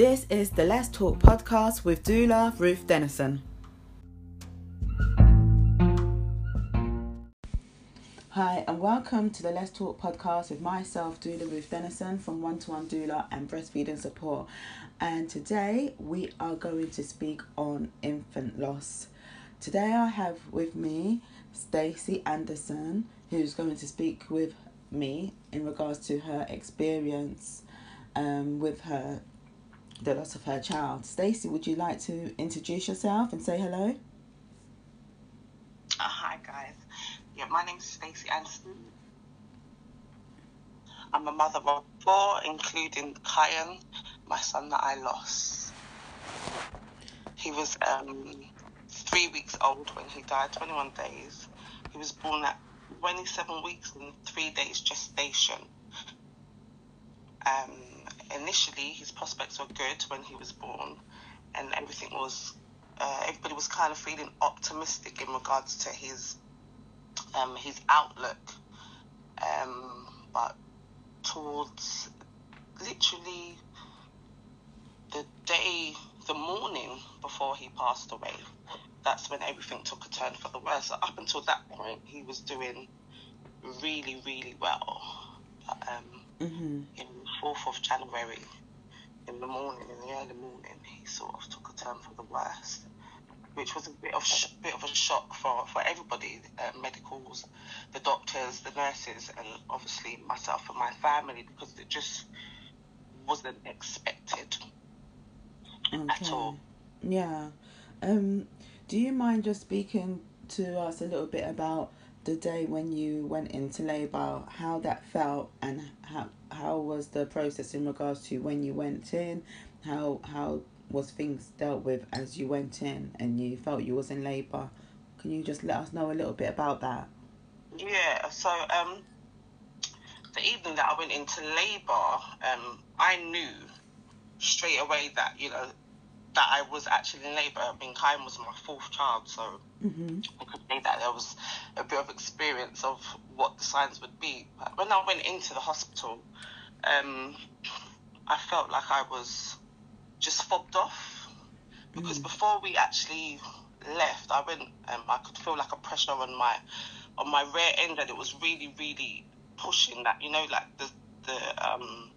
This is the Let's Talk podcast with doula Ruth Dennison. Hi, and welcome to the Let's Talk podcast with myself, doula Ruth Dennison from One to One Doula and Breastfeeding Support. And today we are going to speak on infant loss. Today I have with me Stacey Anderson, who's going to speak with me in regards to her experience um, with her the loss of her child. Stacey, would you like to introduce yourself and say hello? Uh, hi guys. Yeah, my name is Stacey Anderson. I'm a mother of four, including Kyan, my son that I lost. He was um, three weeks old when he died, 21 days. He was born at 27 weeks and three days gestation. Um, initially, his prospects were good when he was born, and everything was, uh, everybody was kind of feeling optimistic in regards to his, um, his outlook. Um, but towards literally the day, the morning before he passed away, that's when everything took a turn for the worse. Up until that point, he was doing really, really well. Um, Mm-hmm. in the 4th of January, in the morning, in the early morning, he sort of took a turn for the worst, which was a bit of sh- bit of a shock for, for everybody, uh, medicals, the doctors, the nurses, and obviously myself and my family, because it just wasn't expected at all. Yeah. Um, do you mind just speaking to us a little bit about the day when you went into labour, how that felt, and how how was the process in regards to when you went in, how how was things dealt with as you went in and you felt you was in labour? Can you just let us know a little bit about that? Yeah, so um, the evening that I went into labour, um, I knew straight away that you know that I was actually in labour. I mean, Kyan was my fourth child, so Mm-hmm. I could say that there was a bit of experience of what the signs would be. But when I went into the hospital, um, I felt like I was just fobbed off because Mm. before we actually left, I went. Um, I could feel like a pressure on my on my rear end, and it was really, really pushing. That you know, like the the um,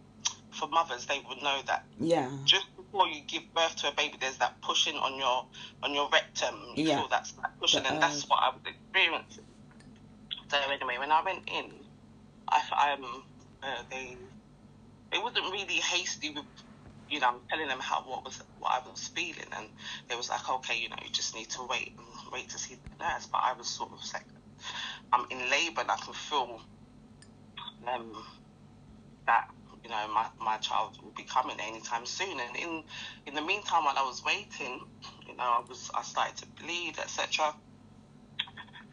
for mothers, they would know that Yeah. just before you give birth to a baby, there's that pushing on your on your rectum. You Yeah. feel that's that pushing, The and that's urge. what I was experiencing. So anyway, when I went in, I um uh, they they wasn't really hasty with you know I'm telling them how what was what I was feeling, and they was like, okay, you know, you just need to wait and wait to see the nurse. But I was sort of like, I'm in labour and I can feel um that you know my, my child will be coming anytime soon. And in in the meantime while I was waiting you know I was I started to bleed etc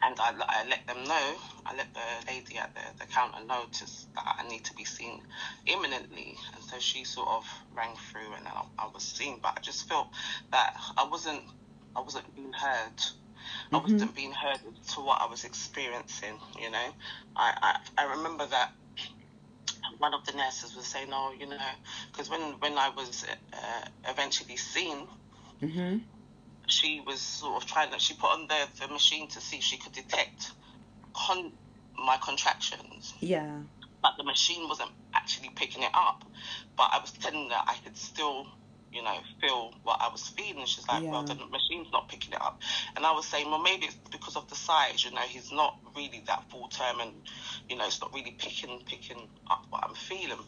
and I, I let them know I let the lady at the, the counter know that I need to be seen imminently. And so she sort of rang through and I, I was seen. But I just felt that I wasn't I wasn't being heard. I Mhm. wasn't being heard to what I was experiencing you know. I, I, I remember that one of the nurses was saying, "Oh, you know, because when when I was uh, eventually seen, Mm-hmm. she was sort of trying to. She put on the, the machine to see if she could detect con- my contractions, Yeah. but the machine wasn't actually picking it up. But I was telling her I could still, you know, feel what I was feeling. She's like, "Well, the machine's not picking it up," and I was saying, "Well, maybe it's because of the size. You know, he's not really that full term, and you know, it's not really picking picking up what I'm feeling."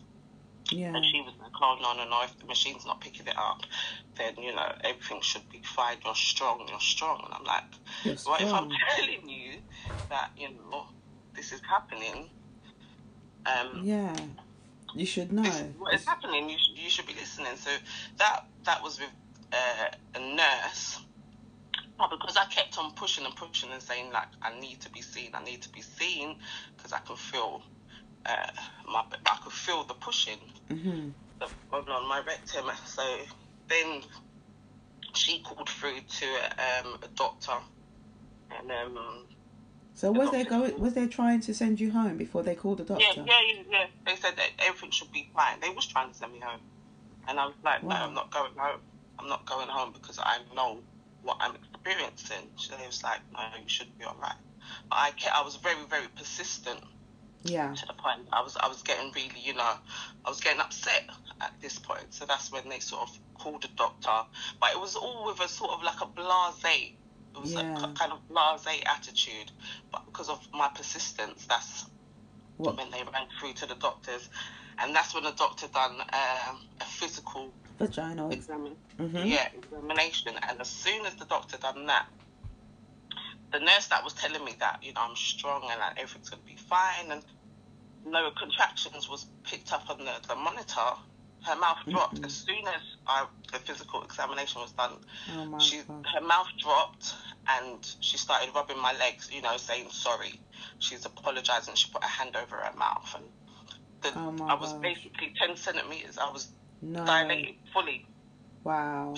Yeah. And she was like, oh, no, no, no, if the machine's not picking it up, then, you know, everything should be fine. You're strong, you're strong. And I'm like, You're well, if I'm telling you that, you know, this is happening, um, Yeah. You should know. this, what is happening, you, sh- you should be listening. So that that was with uh, a nurse. But because I kept on pushing and pushing and saying, like, I need to be seen, I need to be seen, because I can feel uh, my, I could feel the pushing Mm-hmm. the on my rectum. So then she called through to um, a doctor, and um, So was they going? Was they trying to send you home before they called the doctor? yeah, yeah, yeah, they said that everything should be fine. They was trying to send me home. And I was like, no, I'm not going home. I'm not going home because I know what I'm experiencing. So they was like, no, you should be all right. But I, kept, I was very, very persistent Yeah. to the point I was I was getting really, you know, I was getting upset at this point. So that's when they sort of called the doctor. But it was all with a sort of like a blasé. It was Yeah. a kind of blasé attitude. But because of my persistence, that's What when they ran through to the doctors. And that's when the doctor done um, a physical vaginal? examination Mm-hmm. yeah, examination. And as soon as the doctor done that, the nurse that was telling me that, you know, I'm strong and that everything's going to be fine and no contractions was picked up on the, the monitor. Her mouth mm-hmm. dropped Mm-mm. as soon as I, the physical examination was done. Oh She, god. her mouth dropped and she started rubbing my legs, you know, saying sorry. She's apologizing. She put her hand over her mouth and the, Oh I was gosh. basically 10 centimeters. I was No. dilated fully. Wow.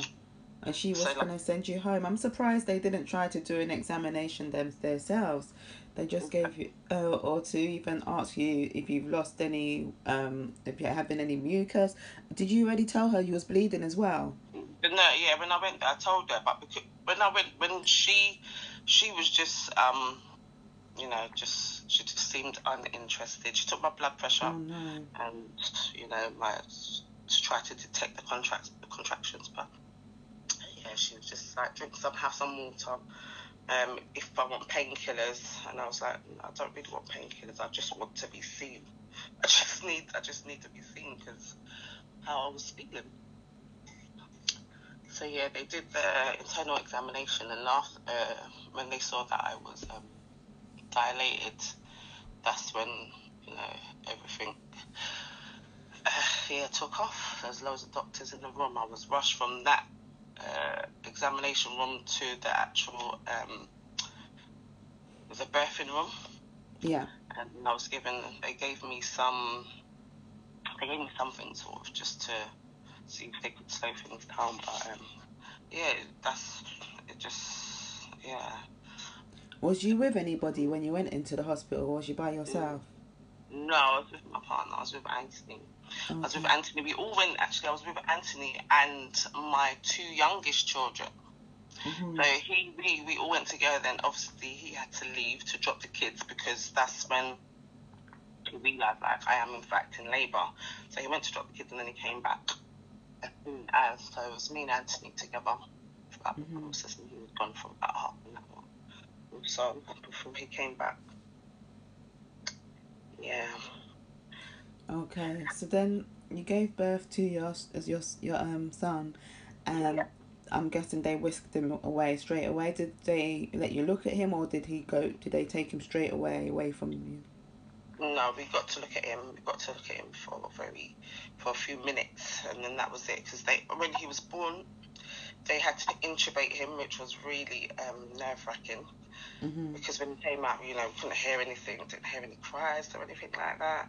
And she was So, going to send you home. I'm surprised they didn't try to do an examination them themselves. They just gave you, uh, or to even ask you if you've lost any, um, if you're having any mucus. Did you already tell her you was bleeding as well? No, yeah, when I went there, I told her, but because, when I went, when she, she was just, um, you know, just, she just seemed uninterested. She took my blood pressure Oh no. and, you know, my, to try to detect the contracts, the contractions, but yeah, she was just like, drink some, have some water. Um, if I want painkillers, and I was like, I don't really want painkillers. I just want to be seen. I just need, I just need to be seen because how I was feeling. So yeah, they did the internal examination, and after uh, when they saw that I was um, dilated, that's when you know everything. Uh, yeah, took off. There's loads of doctors in the room. I was rushed from that uh, examination room to the actual um, the birthing room, Yeah. and I was given. They gave me some. They gave me something sort of just to see if they could slow things down. But um, yeah, that's it. Just yeah. Was you with anybody when you went into the hospital, or was you by yourself? No, I was with my partner. I was with Anthony. I was with Anthony. We all went. Actually, I was with Anthony and my two youngest children. Mhm. So he, we, we all went together. Then obviously he had to leave to drop the kids because that's when he realised like I am in fact in labour. So he went to drop the kids and then he came back. As soon so it was me and Anthony together. For that Mhm. process, and he was gone for about half an hour. So before he came back. Yeah. Okay. So then you gave birth to your as your your um son, and Yeah. I'm guessing they whisked him away straight away. Did they let you look at him, or did he go? Did they take him straight away away from you? No, we got to look at him. We got to look at him for a very, for a few minutes, and then that was it. Because they, when he was born, they had to intubate him, which was really um, nerve wracking. Mhm. Because when he came out, you know, we couldn't hear anything, didn't hear any cries or anything like that.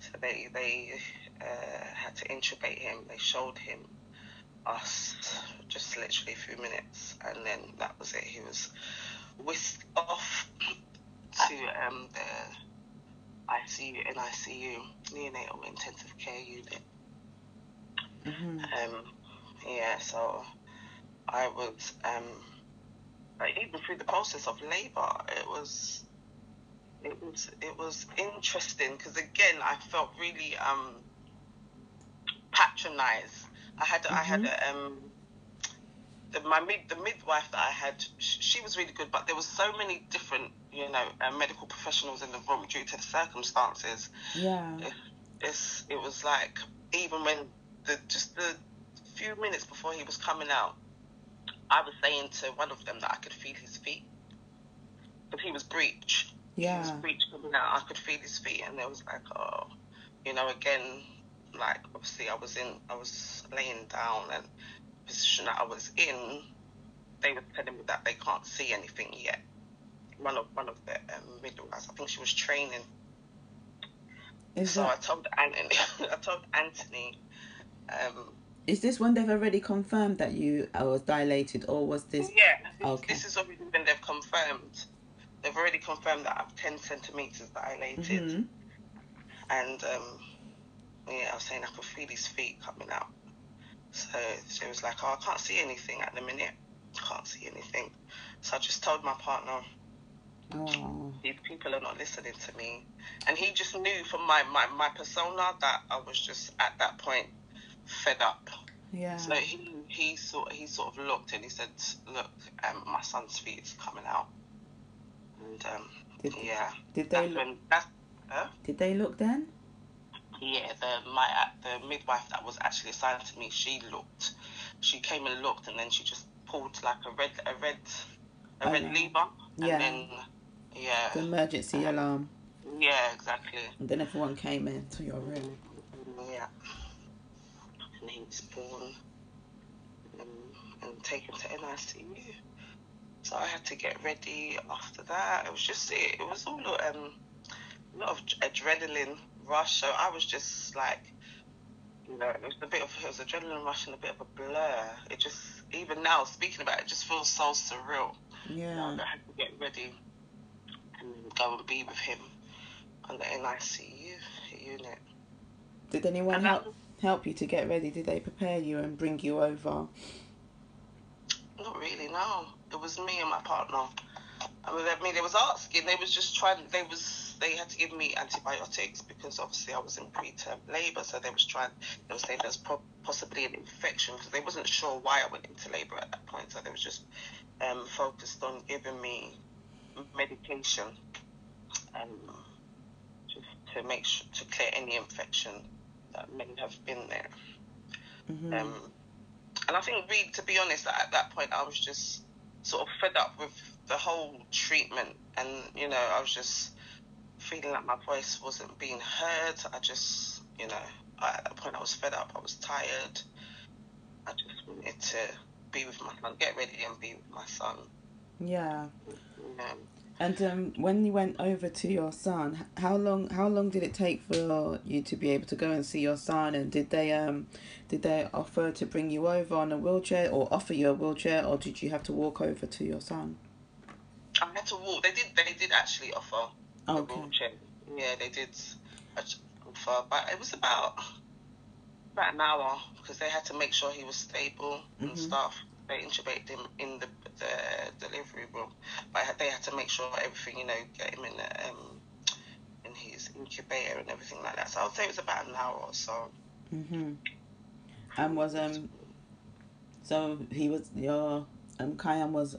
So they they uh, had to intubate him. They showed him us just literally a few minutes, and then that was it. He was whisked off to um, the ICU, NICU, neonatal intensive care unit. Mhm. Um, yeah, so I was, um, like, even through the process of labour, it was, it was, it was interesting because again, I felt really um, patronised. I had, I had a, um, the, my mid, the midwife that I had, sh- she was really good, but there was so many different, you know, uh, medical professionals in the room due to the circumstances Yeah. it's it was like even when the just the few minutes before he was coming out, I was saying to one of them that I could feel his feet, but he was breech. He was Yeah. breech coming out. I could feel his feet, and it was like, oh, you know, again, like obviously I was in, I was laying down, and the position that I was in, they were telling me that they can't see anything yet. One of one of the um, midwives, I think she was training Is so I told Anthony, I told Anthony, um, is this when they've already confirmed that you uh, was dilated, or was this? yeah, this, Okay. this is already when they've confirmed. They've already confirmed that I'm 10 centimeters dilated, Mhm. and um, yeah, I was saying I could feel his feet coming out, So she was like, "Oh, I can't see anything at the minute. Can't see anything." So I just told my partner, Oh. "These people are not listening to me," and he just knew from my my, my persona that I was just at that point fed up. Yeah. So he he sort he sort of looked and he said, "Look, um, my son's feet is coming out," and um, Did, yeah, did they look, when that's huh? did they look then? yeah the my the midwife that was actually assigned to me. She looked, she came and looked, and then she just pulled like a red a red a Oh, red no. lever, and Yeah. then yeah The emergency alarm. yeah exactly And then everyone came into your room. yeah, was born and, and taken to NICU. So I had to get ready after that. It was just it, it was all um, a lot of adrenaline rush. So I was just like, you know, it was a bit of it was adrenaline rush and a bit of a blur. It just even now speaking about it, it just feels so surreal. Yeah. I had to get ready and go and be with him on the NICU unit. Did anyone And help help you to get ready? Did they prepare you and bring you over? Not really, no. It was me and my partner. I mean, I mean, they was asking. They was just trying. They was. They had to give me antibiotics because obviously I was in preterm labour. So they was trying. They were saying there's po- possibly an infection because they wasn't sure why I went into labour at that point. So they was just um, focused on giving me medication, um, just to make sure to clear any infection that may have been there. hmm Um, and I think, really, to be honest, at that point, I was just sort of fed up with the whole treatment, and you know, I was just feeling like my voice wasn't being heard. I just, you know, at that point, I was fed up. I was tired. I just wanted to be with my son, get ready, and be with my son. yeah. Know. And um, when you went over to your son, how long how long did it take for you to be able to go and see your son? And did they um did they offer to bring you over on a wheelchair or offer you a wheelchair, or did you have to walk over to your son? I had to walk. They did. They did actually offer a wheelchair. Yeah, they did offer, but it was about about an hour because they had to make sure he was stable and Mhm. stuff. They intubated him in the the delivery room, but they had to make sure everything, you know, get him in the, um in his incubator and everything like that. So I would say it was about an hour or so. Mhm. And was um so he was your um Kyan was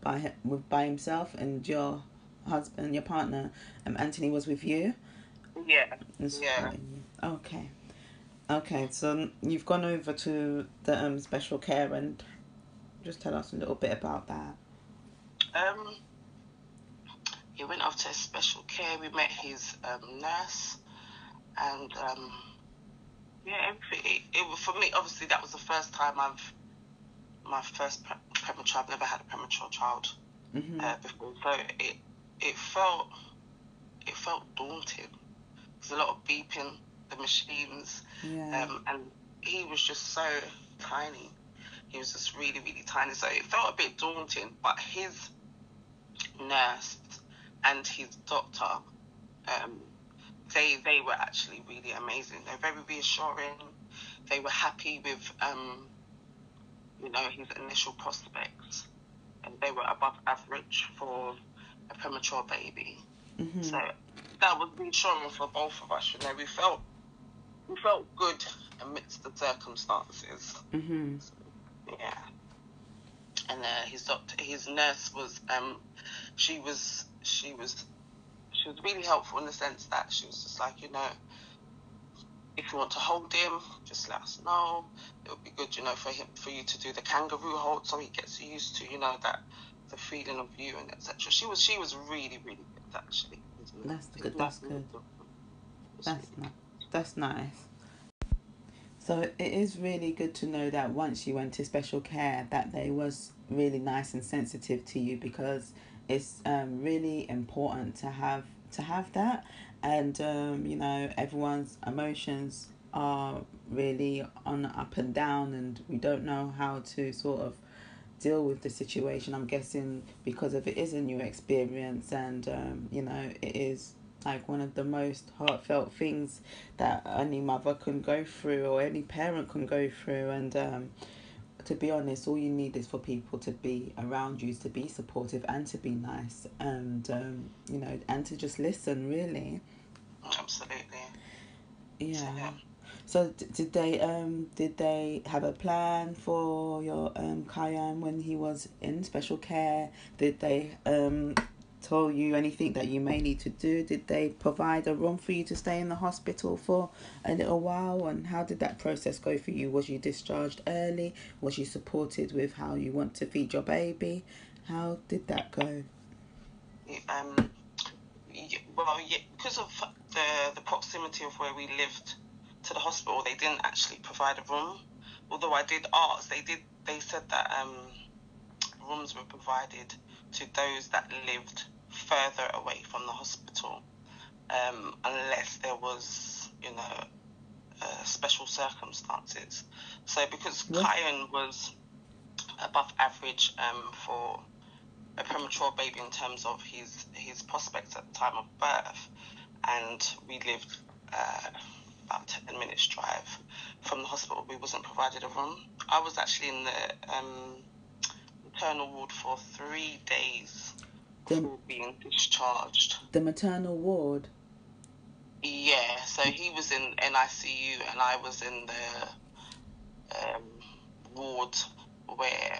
by hi- with by himself and your husband your partner um Anthony was with you. Yeah, It's Yeah. fine. Okay. Okay, so you've gone over to the um special care and just tell us a little bit about that. Um, he went off to special care. We met his um, nurse, and um, yeah, everything. It, it for me. Obviously, that was the first time I've my first pre- premature. I've never had a premature child Mhm. uh, before, so it it felt it felt daunting. There's a lot of beeping, the machines, yeah. um, and he was just so tiny. He was just really, really tiny. So it felt a bit daunting. But his nurse and his doctor, um, they they were actually really amazing. They're very reassuring. They were happy with, um, you know, his initial prospects, and they were above average for a premature baby. Mhm. So that was reassuring for both of us. You know, we felt we felt good amidst the circumstances. Mhm. Yeah. And uh, his doctor, his nurse was, um, she was, she was, she was really helpful in the sense that she was just like, you know, if you want to hold him, just let us know. It would be good, you know, for him, for you to do the kangaroo hold, so he gets used to, you know, that the feeling of you and etc. She was, she was really, really good actually. That's good, that's good. That's nice. That's nice. So it is really good to know that once you went to special care, that they was really nice and sensitive to you because it's um, really important to have to have that, and um, you know everyone's emotions are really on up and down, and we don't know how to sort of deal with the situation. I'm guessing because of it is a new experience, and um, you know it is like one of the most heartfelt things that any mother can go through or any parent can go through. And um to be honest all you need is for people to be around you to be supportive and to be nice. And um you know and to just listen really. Absolutely. yeah. Yeah. so d- did they um did they have a plan for your um Kyan when he was in special care? Did they um tell you anything that you may need to do? Did they provide a room for you to stay in the hospital for a little while? And how did that process go for you? Was you discharged early? Was you supported with how you want to feed your baby? How did that go? Um, well, yeah, because of the the proximity of where we lived to the hospital, they didn't actually provide a room. Although I did ask, they did. They said that um, rooms were provided to those that lived further away from the hospital, um, unless there was, you know, uh, special circumstances. So because Yeah. Kyan was above average um, for a premature baby in terms of his his prospects at the time of birth, and we lived uh, about ten minutes drive from the hospital. We wasn't provided a room. I was actually in the um, maternal ward for three days Before being discharged. the maternal ward Yeah, so he was in NICU and I was in the um, ward where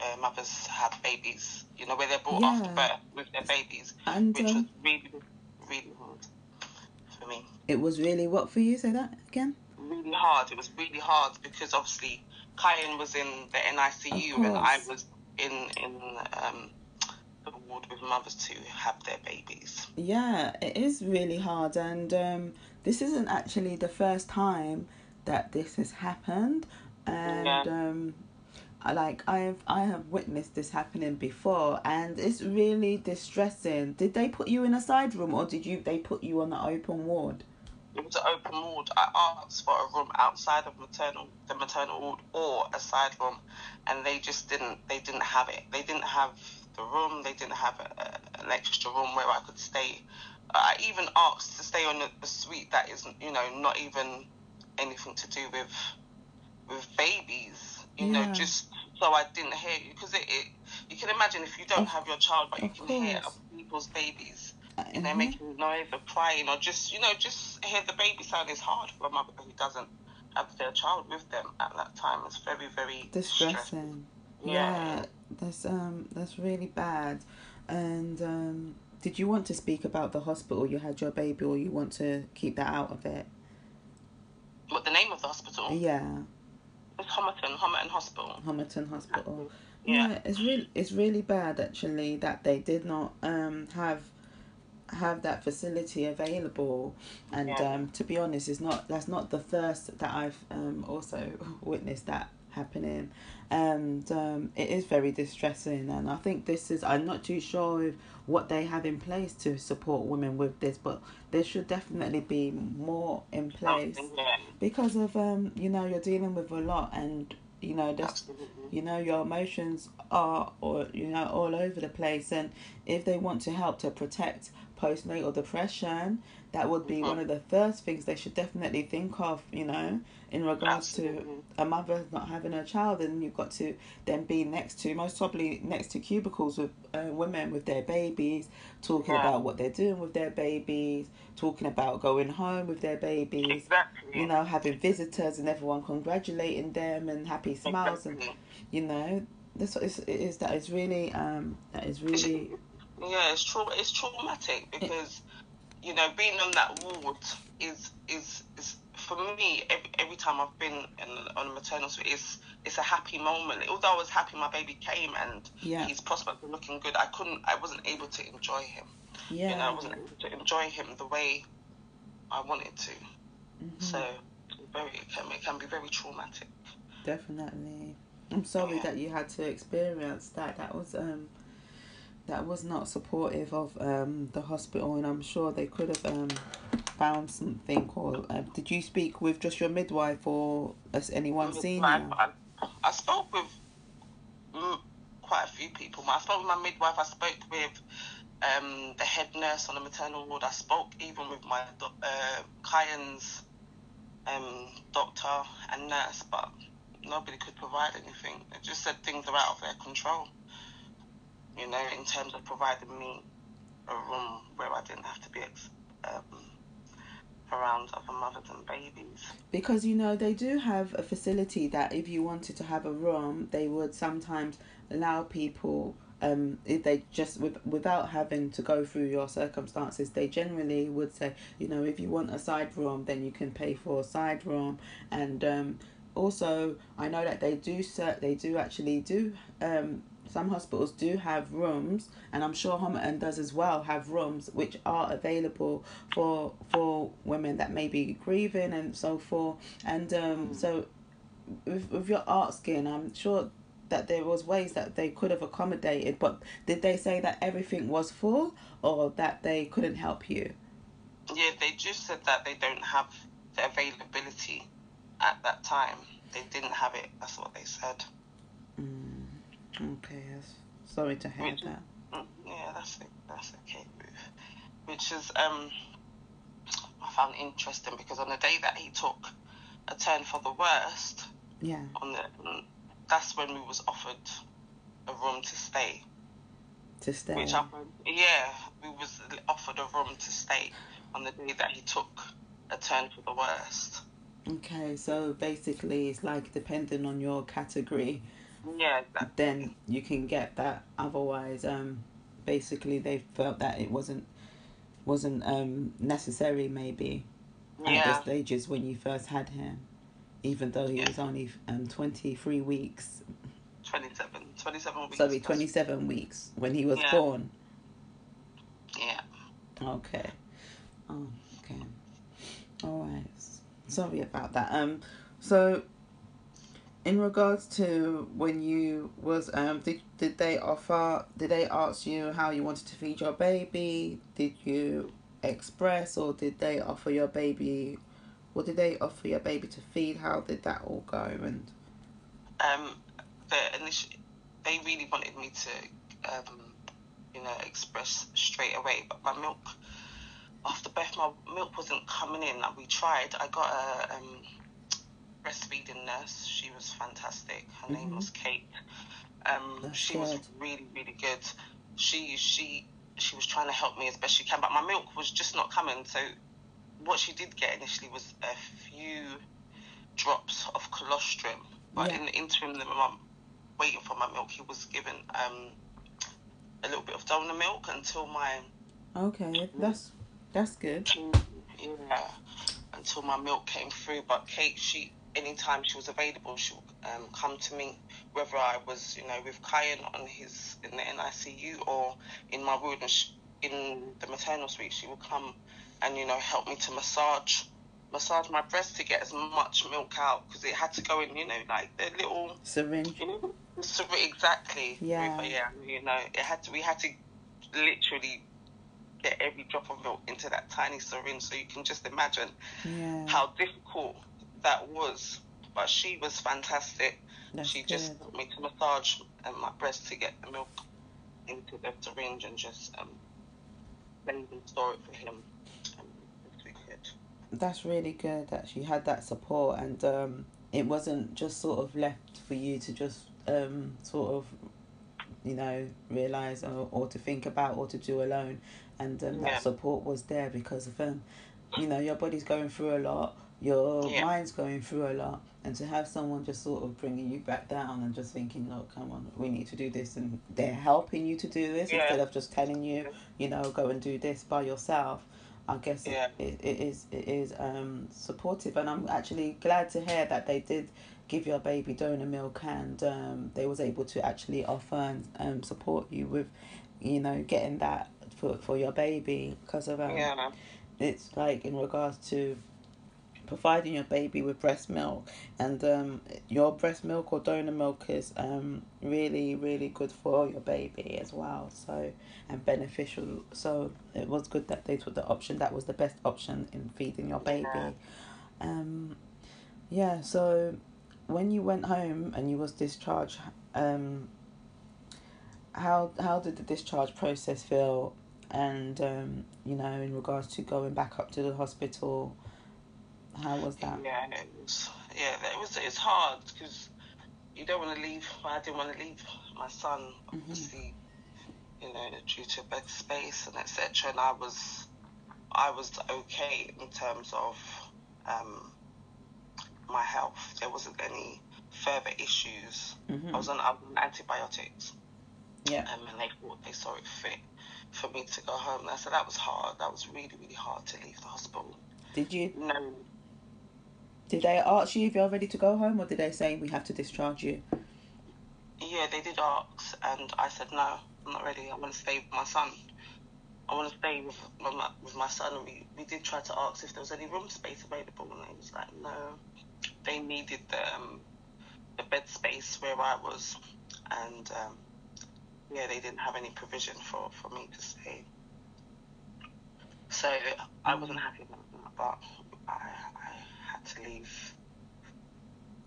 uh, mothers have babies, you know, where they're brought Yeah. after birth with their babies, and which was um, really, really hard for me. it was really what for you say that again Really hard. It was really hard because obviously Kyan was in the NICU and I was in in um, the ward with mothers to have their babies. Yeah, it is really hard, and um, this isn't actually the first time that this has happened, and Yeah. um, I like I've I have witnessed this happening before, and it's really distressing. Did they put you in a side room, or did you they put you on the open ward? it was an open ward. I asked for a room outside of maternal the maternal ward or a side room, and they just didn't. They didn't have it. They didn't have the room. They didn't have a, an extra room where I could stay. I even asked to stay on a, a suite that is, you know, not even anything to do with with babies. You Yeah. know, just so I didn't hear you because it, it. You can imagine if you don't have your child, but you can hear people's babies you know, Mhm. making noise or crying or just, you know, just hear the baby sound is hard for a mother who doesn't have their child with them at that time. It's very, very stressful. distressing. Yeah. Yeah, that's um that's really bad. And um, did you want to speak about the hospital you had your baby, or you want to keep that out of it? What the name of the hospital? Yeah, It's Homerton, Homerton Hospital. Homerton Hospital. Yeah. Yeah, it's really it's really bad actually that they did not um have have that facility available and Yeah. um to be honest it's not that's not the first that I've um also witnessed that happening. And um it is very distressing and I think this is I'm not too sure what they have in place to support women with this but there should definitely be more in place because of um you know you're dealing with a lot and you know that's Absolutely. you know your emotions are or you know all over the place. And if they want to help to protect postnatal depression that would be one of the first things they should definitely think of you know in regards to a mother not having a child and you've got to then be next to most probably next to cubicles with uh, women with their babies talking Yeah. about what they're doing with their babies talking about going home with their babies Exactly. you know having visitors and everyone congratulating them and happy smiles and you know that's what it's, it is that is really um that is really Yeah, it's trau- It's traumatic because you know being on that ward is is is for me every, every time I've been in, on a maternal suite it's it's a happy moment. Although I was happy my baby came and yeah his prospects were looking good, I couldn't. I wasn't able to enjoy him. yeah You know, I wasn't able to enjoy him the way I wanted to. mhm, So very it can, it can be very traumatic. definitely i'm sorry Yeah. that you had to experience that that was um that was not supportive of um the hospital and i'm sure they could have um found something or uh, did you speak with just your midwife or has anyone senior I, I, I spoke with mm, quite a few people. I spoke with my midwife. I spoke with um, the head nurse on the maternal ward. I spoke even with my uh, Kyan's um, doctor and nurse, but nobody could provide anything. They just said things are out of their control. You know, in terms of providing me a room where I didn't have to be um, around other mothers and babies. Because you know they do have a facility that if you wanted to have a room, they would sometimes allow people um, if they just with, without having to go through your circumstances, they generally would say, you know, if you want a side room, then you can pay for a side room, and um, also I know that they do they do actually do um, some hospitals do have rooms, and I'm sure Homerton does as well have rooms which are available for for women that may be grieving and so forth, and um, so with, with your ART skin, I'm sure that there was ways that they could have accommodated, but did they say that everything was full or that they couldn't help you? Yeah, they just said that they don't have the availability at that time. They didn't have it. That's what they said. Mm, okay, yes. Sorry to hear Which, that. Mm, yeah, that's that's okay. Which is um, I found interesting because on the day that he took a turn for the worst, yeah, on the that's when we was offered a room to stay. To stay. Which I, yeah, we was offered a room to stay on the day that he took a turn for the worst. Okay, so basically, it's like depending on your category. Yeah. Exactly. Then you can get that. Otherwise, um, basically they felt that it wasn't wasn't um necessary maybe yeah. at the stages when you first had him even though he yeah. was only um, 23 weeks. 27, 27 weeks. Sorry, 27 weeks when he was yeah. born. Yeah. Okay. Oh, okay. All right. Sorry about that. Um, so in regards to when you was um did did they offer did they ask you how you wanted to feed your baby did you express or did they offer your baby what did they offer your baby to feed? How did that all go? And um, the initial, they really wanted me to, um, you know, express straight away. But my milk, after birth, my milk wasn't coming in. Like we tried. I got a um, breastfeeding nurse. She was fantastic. Her mm-hmm. name was Kate. Um, she good. was really, really good. She she she was trying to help me as best she can, but my milk was just not coming. So what she did get initially was a few drops of colostrum, but yeah. in the interim, the mum waiting for my milk, he was given um, a little bit of donor milk until my. Okay, that's that's good. Yeah, until my milk came through. But Kate, she anytime she was available, she would um, come to me, whether I was, you know, with Kyan on his in the NICU or in my ward in the maternal suite. She would come and you know help me to massage massage my breast to get as much milk out because it had to go in you know like the little syringe you know syringe exactly yeah yeah you know it had to we had to literally get every drop of milk into that tiny syringe so you can just imagine yeah. how difficult that was but she was fantastic. That's she good. just helped me to massage um, my breast to get the milk into the syringe and just um, then store it for him. That's really good that she had that support and um, it wasn't just sort of left for you to just um, sort of you know realize or, or to think about or to do alone. And um, yeah. that support was there because of um, you know your body's going through a lot your yeah. mind's going through a lot and to have someone just sort of bringing you back down and just thinking look come on we need to do this and they're helping you to do this yeah. instead of just telling you you know go and do this by yourself I guess yeah. it, it is it is um, supportive, and I'm actually glad to hear that they did give your baby donor milk, and um, they was able to actually offer and um, support you with, you know, getting that for for your baby because of um, yeah. it's like in regards to providing your baby with breast milk and um, your breast milk or donor milk is um, really really good for your baby as well so and beneficial. So it was good that they took the option that was the best option in feeding your baby. Yeah. um yeah so when you went home and you was discharged um how how did the discharge process feel? And um, you know, in regards to going back up to the hospital, how was that? Yeah, it was. Yeah, it was. It's hard because you don't want to leave. I didn't want to leave my son, Mhm. obviously, you know, due to a bed space and etc. And I was, I was okay in terms of um, my health. There wasn't any further issues. hmm I was on, I was on antibiotics, Yeah. um, and they thought they saw it fit for me to go home. And I said that was hard. That was really, really hard to leave the hospital. Did you? No, Did they ask you if you're ready to go home, or did they say we have to discharge you? Yeah, they did ask, and I said no, I'm not ready. I want to stay with my son. I want to stay with my, with my son. And we, we did try to ask if there was any room space available, and they was like no. They needed the um, the bed space where I was, and um, yeah, they didn't have any provision for, for me to stay. So I wasn't happy about that, but I to leave.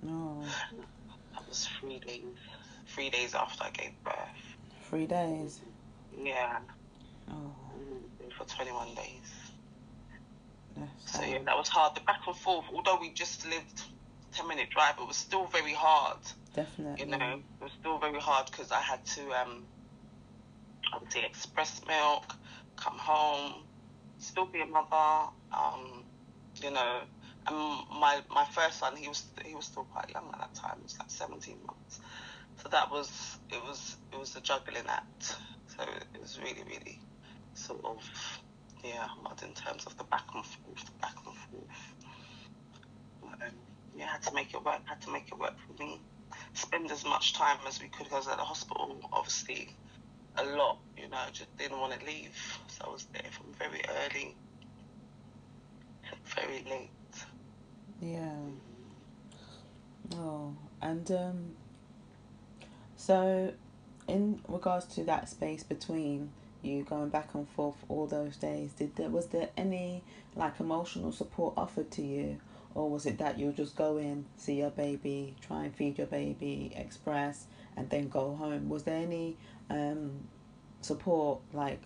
No. That was three days. Three days after I gave birth. Three days. Yeah, Oh, for 21 days. that's So yeah, that was hard. The back and forth, although we just lived 10 minute drive, it was still very hard. definitely. You know, it was still very hard because I had to, um, I would say, express milk, come home, still be a mother. Um, you know, and my my first son, he was he was still quite young at that time. He was like 17 months. So that was it was it was a juggling act. So it was really really sort of yeah hard in terms of the back and forth, the back and forth. Um, yeah, had to make it work. Had to make it work for me spend as much time as we could because at the hospital, obviously, a lot, you know, just didn't want to leave. So I was there from very early, very late. Yeah. Oh, and um, so in regards to that space between you going back and forth all those days, did there was there any like emotional support offered to you, or was it that you just go in, see your baby, try and feed your baby, express, and then go home? Was there any um, support like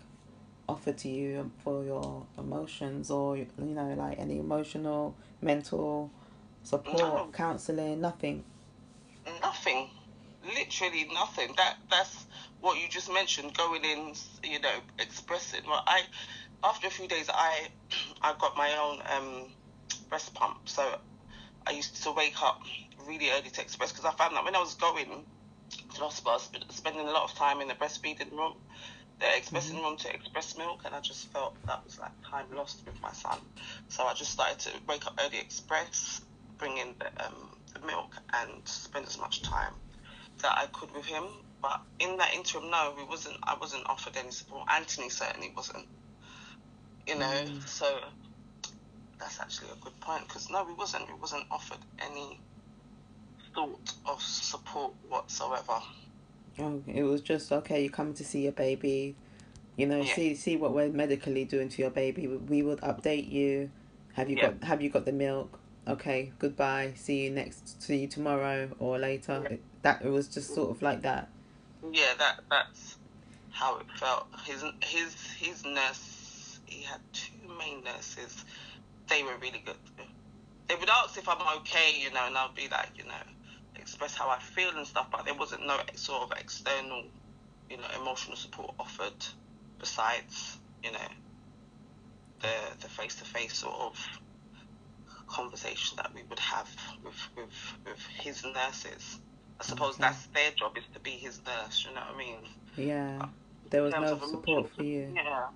offered to you for your emotions, or you know, like any emotional, mental support, No. counseling, nothing? Nothing, literally nothing. That that's what you just mentioned. Going in, you know, expressing. Well, I after a few days, I I got my own um, breast pump, so I used to wake up really early to express because I found that when I was going to the hospital, I was spending a lot of time in the breastfeeding room, the expressing room to express milk, and I just felt that was like time lost with my son. So I just started to wake up early, express, bring in the, um, the milk, and spend as much time that I could with him. But in that interim, no, we wasn't. I wasn't offered any support. Anthony certainly wasn't. You know, Mm. so that's actually a good point because no, we wasn't. We wasn't offered any thought of support whatsoever. Oh, it was just okay. You're coming to see your baby, you know. Yeah. See see what we're medically doing to your baby. We- would update you. Have you Yeah. got Have you got the milk? Okay, goodbye. See you next. See you tomorrow or later. Yeah. It, that it was just sort of like that. Yeah, that that's how it felt. His his his nurse, he had two main nurses. They were really good. They would ask if I'm okay, you know, and I'd be like, you know, express how I feel and stuff. But there wasn't no sort of external, you know, emotional support offered besides, you know, the the face to face sort of conversation that we would have with with with his nurses. I suppose Okay. that's their job is to be his nurse. You know what I mean? Yeah, there was no support for you. Yeah.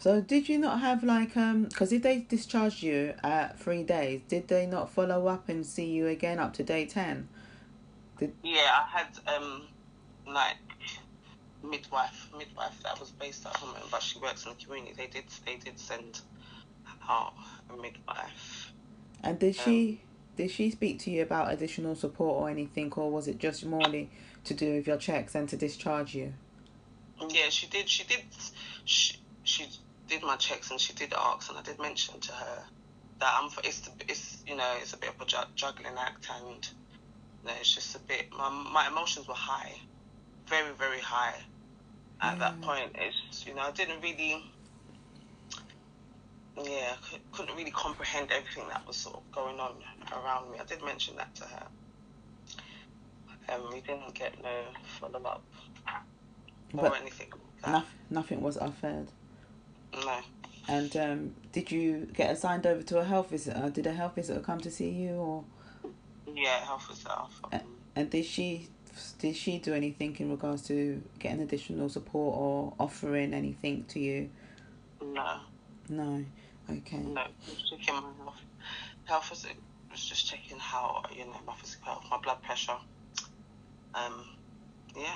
So did you not have like um? Because if they discharged you at three days, did they not follow up and see you again up to day ten? Did... Yeah, I had um like midwife, midwife that was based at home, but she works in the community. They did they did send out a midwife. And did she did she speak to you about additional support or anything, or was it just morely to do with your checks and to discharge you? Yeah, she did. She did. She she did my checks and she did ask, and I did mention to her that I'm. It's it's you know it's a bit of a juggling act, and you know, it's just a bit. My my emotions were high, very very high, at that point. It's you know I didn't really, yeah, couldn't really comprehend everything that was sort of going on around me. I did mention that to her. Um, we didn't get no follow up or But anything. Like noth- nothing was offered. No. And um, did you get assigned over to a health visitor? Did a health visitor come to see you, or Yeah, health herself. Uh, and did she did she do anything in regards to getting additional support or offering anything to you? No, No. Okay. no. Just checking my health. Health was, was just checking how you know my physical health, my blood pressure. Um, yeah.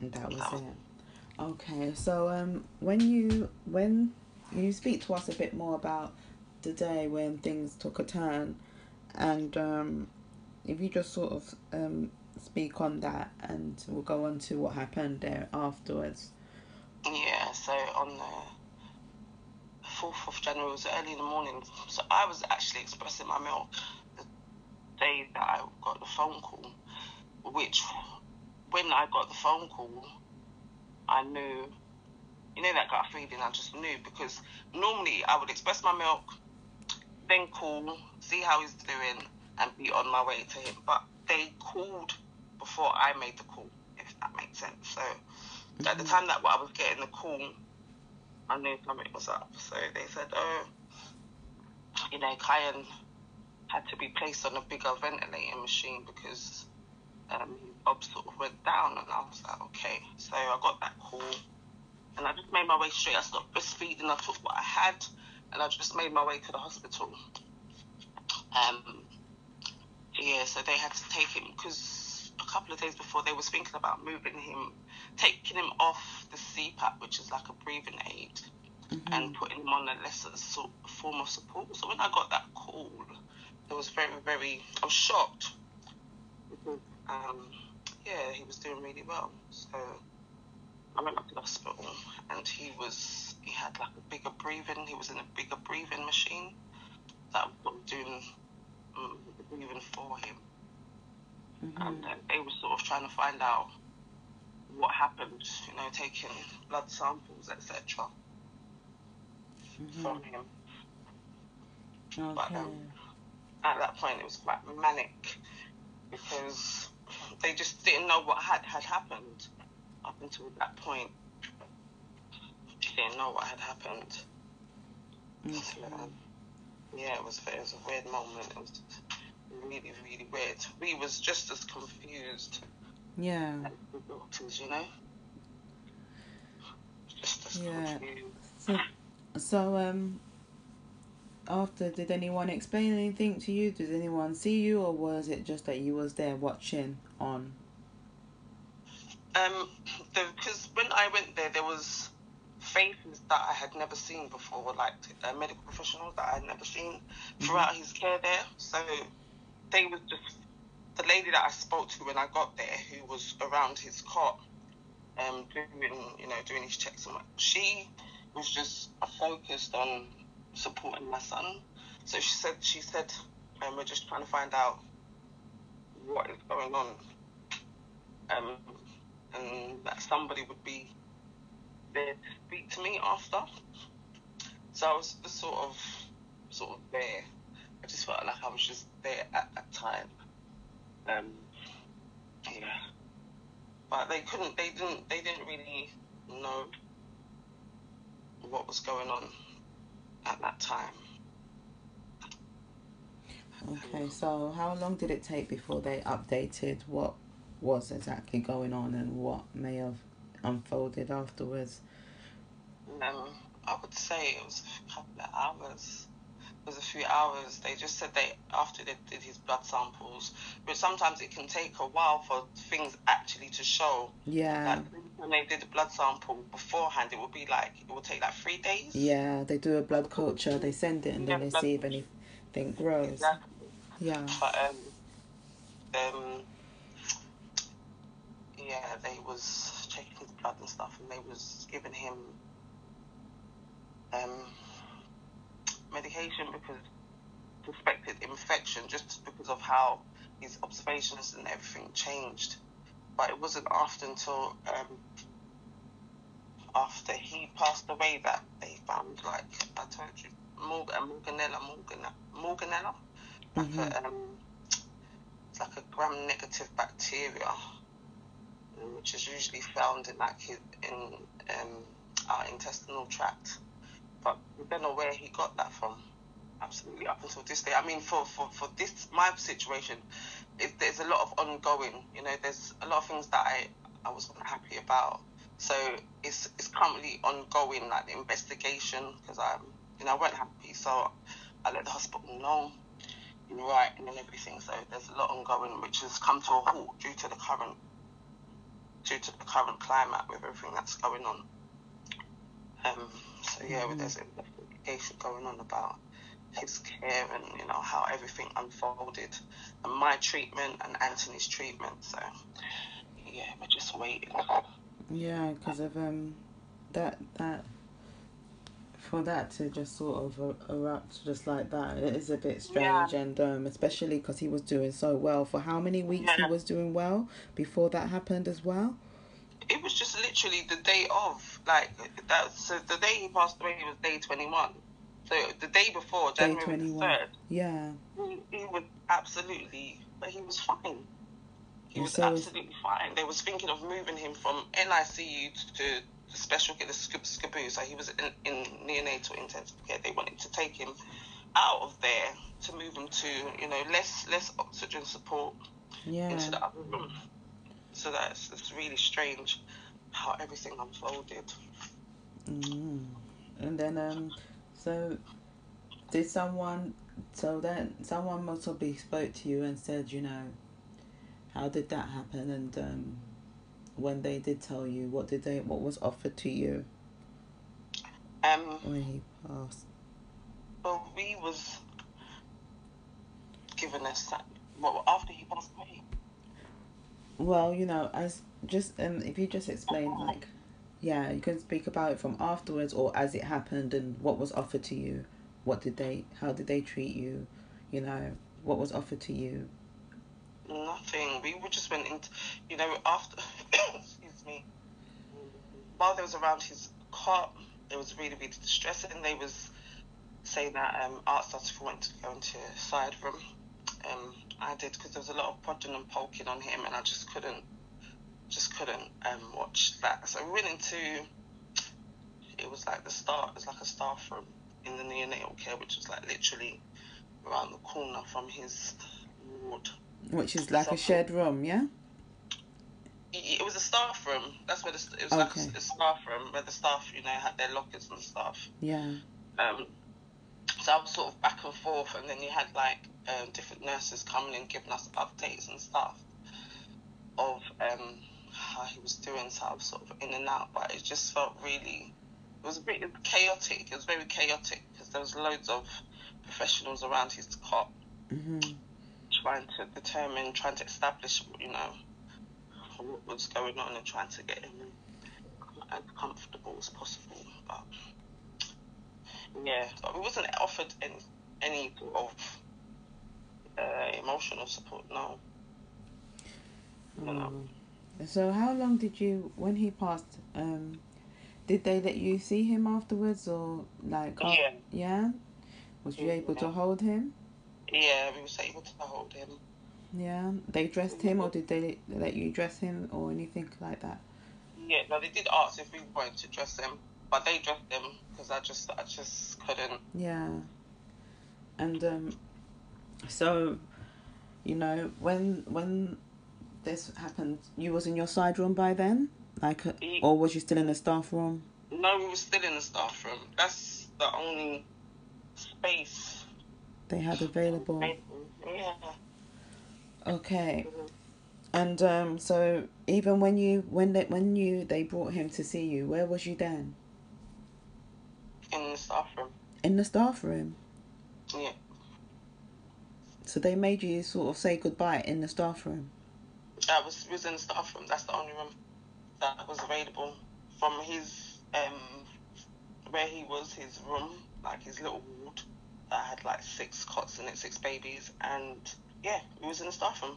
And that was That was- it. Okay, so um, when you when you speak to us a bit more about the day when things took a turn, and um, if you just sort of um, speak on that, and we'll go on to what happened there afterwards. Yeah, so on the 4th of January, it was early in the morning. So I was actually expressing my milk the day that I got the phone call, which when I got the phone call, I knew, you know, that gut feeling, I just knew because normally I would express my milk, then call, see how he's doing, and be on my way to him. But they called before I made the call, if that makes sense. So at the mm-hmm. time that I was getting the call, I knew something was up. So they said, oh, you know, Kyan had to be placed on a bigger ventilating machine because um, Bob sort of went down. And I was like, okay. So I got that call and I just made my way straight. I stopped breastfeeding. I took what I had and I just made my way to the hospital. Um, yeah, so they had to take him because a couple of days before they was thinking about moving him, taking him off the CPAP, which is like a breathing aid, and putting him on a lesser sort form of support. So when I got that call, it was very, very. I was shocked because, um, yeah, he was doing really well. So I went up to the hospital, and he was. He had like a bigger breathing. He was in a bigger breathing machine that was doing um, breathing for him and uh, they were sort of trying to find out what happened, you know, taking blood samples, etc. from him. But Okay. um, at that point, it was quite manic because they just didn't know what had had happened up until that point. They didn't know what had happened. So, yeah, it was it was a weird moment. It was really really weird. We was just as confused Yeah. as the doctors, you know. Just as Yeah. confused. So, so um, after did anyone explain anything to you? Did anyone see you, or was it just that you was there watching on? Um, because when I went there, there was faces that I had never seen before, like uh, medical professionals that I had never seen throughout his care there. So they was just the lady that I spoke to when I got there, who was around his cot, um, doing you know doing his checks and what. She was just focused on supporting my son. So she said she said, um, we're just trying to find out what is going on. Um, and that somebody would be there to speak to me after. So I was just sort of, sort of there. I just felt like I was just there at that time. Um, yeah, but they couldn't. They didn't. They didn't really know what was going on at that time. Okay, so how long did it take before they updated what was exactly going on and what may have unfolded afterwards? Um, I would say it was a couple of hours. Was a few hours. They just said they after they did his blood samples, but sometimes it can take a while for things actually to show. Yeah, Like when they did the blood sample beforehand, it would be like it would take like three days. yeah, they do a blood culture, they send it, and then Yeah, they see if anything grows. Exactly. Yeah. But um, um, yeah, they was checking his blood and stuff, and they was giving him um medication because suspected infection, just because of how his observations and everything changed. But it wasn't after until um after he passed away that they found like I told you Morgan Morganella Morganella Morganella like Mhm. a um it's like a gram negative bacteria um, which is usually found in like his, in um our intestinal tract but we don't know where he got that from absolutely up until this day I mean for for, for this my situation it, there's a lot of ongoing you know there's a lot of things that I I was unhappy about so it's it's currently ongoing, like the investigation, because I'm, you know, I weren't happy, so I let the hospital know in writing and everything. So there's a lot ongoing, which has come to a halt due to the current, due to the current climate with everything that's going on. Um. So yeah, Mhm. there's investigation going on about his care and you know how everything unfolded, and my treatment and Anthony's treatment. So yeah, we're just waiting. Yeah, because of um, that that for that to just sort of er- erupt just like that, it is a bit strange, and um, especially because he was doing so well. For how many weeks he was doing well before that happened as well? it was just literally the day of like that so the day he passed away was day 21 so the day before january twenty the 3rd Yeah. he, he was absolutely but he was fine. He And was so absolutely fine. They was thinking of moving him from nicu to, to the special care the SCBU so he was in, in neonatal intensive care. They wanted to take him out of there to move him to you know less less oxygen support Yeah. into the other room. So that's it's really strange how everything unfolded. Mm. And then um, so did someone? So then someone must have spoke to you and said, you know, how did that happen? And um, when they did tell you, what did they? What was offered to you Um, when he passed? well, we was given a. Well, after he passed away, Well, you know, as just um, if you just explain like, yeah, you can speak about it from afterwards or as it happened and what was offered to you. What did they? How did they treat you? You know, what was offered to you? nothing. We just went into, you know, after. excuse me. While they was around his cot, it was really, really distressing. They was saying that um, art started wanting to go into a side room. Um, I did because there was a lot of prodding and poking on him, and I just couldn't, just couldn't um, watch that. So we went into. It was like the start. It was like a staff room in the neonatal care, which was like literally around the corner from his ward. Which is like a shared room, yeah. it it was a staff room. That's where the, it was like a, a staff room where the staff, you know, had their lockers and stuff. Yeah. Um, so I was sort of back and forth, and then you had like um, different nurses coming and giving us updates and stuff of um, how he was doing. So I was sort of in and out, but it just felt really. It was a bit chaotic. It was very chaotic because there was loads of professionals around his cot Mhm. trying to determine, trying to establish, you know, what was going on and trying to get him as comfortable as possible. But yeah, but we wasn't offered any any of uh, emotional support. No, you know. Mm. So how long did you when he passed? Um, did they let you see him afterwards or like? af- Yeah. Yeah. Was you able to hold him? Yeah, we was able to hold him. Yeah. They dressed him, or did they let you dress him, or anything like that? Yeah, no, they did ask if we wanted to dress him, but they dropped him because I just, I just couldn't. Yeah. And um, so, you know, when when this happened, you was in your side room by then, like, uh, or was you still in the staff room? No, we were still in the staff room. That's the only space. They had available. Yeah. Okay. And um, so even when you when they when you they brought him to see you, where was you then? In the staff room. In the staff room. Yeah. So they made you sort of say goodbye in the staff room. I was was in the staff room. That's the only room that was available from his um where he was his room, like his little ward that had like six cots in it, six babies, and yeah, we was in the staff room,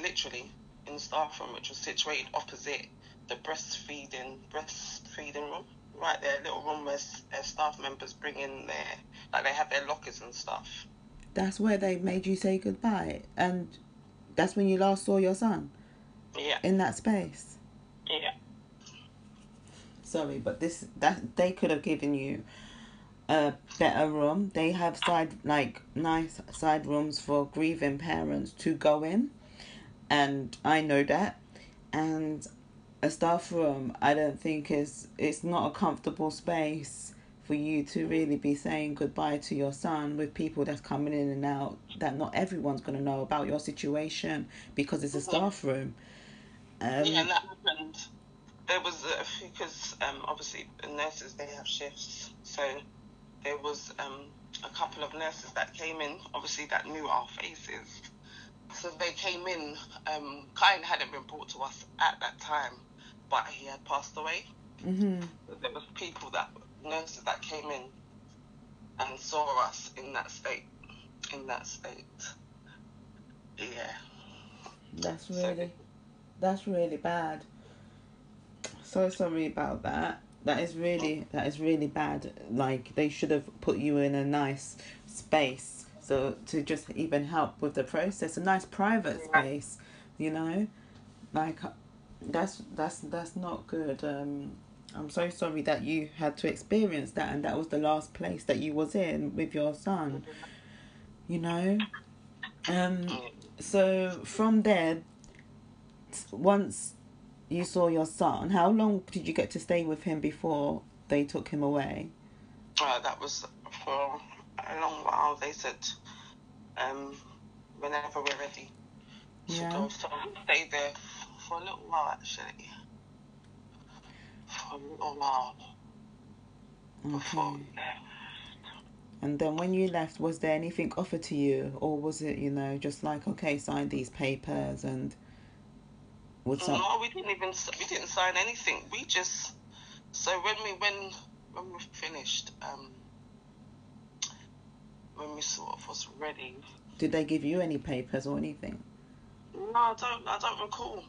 literally in the staff room, which was situated opposite the breastfeeding breastfeeding room right there, little room where s- uh, staff members bring in their like they have their lockers and stuff. That's where they made you say goodbye, and that's when you last saw your son Yeah, in that space. yeah. Sorry, but this that they could have given you a better room. They have side like nice side rooms for grieving parents to go in, and I know that. And a staff room, I don't think is it's not a comfortable space for you to really be saying goodbye to your son with people that's coming in and out that not everyone's going to know about your situation because it's a Mhm. staff room. Um, yeah, and that happened. There was a, because um, obviously nurses they have shifts, so there was um, a couple of nurses that came in, obviously that knew our faces. So they came in. Um, Kyan hadn't been brought to us at that time, but he had passed away. mhm. There was people that nurses that came in and saw us in that state. In that state. Yeah. That's So- really, that's really bad. So sorry about that. That is really, that is really bad. Like they should have put you in a nice space, so to just even help with the process, a nice private space, you know, like that's that's that's not good. Um, I'm so sorry that you had to experience that, and that was the last place that you was in with your son. You know, um. So from there, once you saw your son, how long did you get to stay with him before they took him away? Uh, that was for a long while. They said, um, whenever we're ready to Yeah. go. So we stayed there for a little while, actually. For a little while before Okay. we left. And then when you left, was there anything offered to you, or was it you know just like okay, sign these papers and some? No, we didn't even we didn't sign anything. We just so when we when when we finished, um, when we sort of was ready. Did they give you any papers or anything? No, I don't. I don't recall.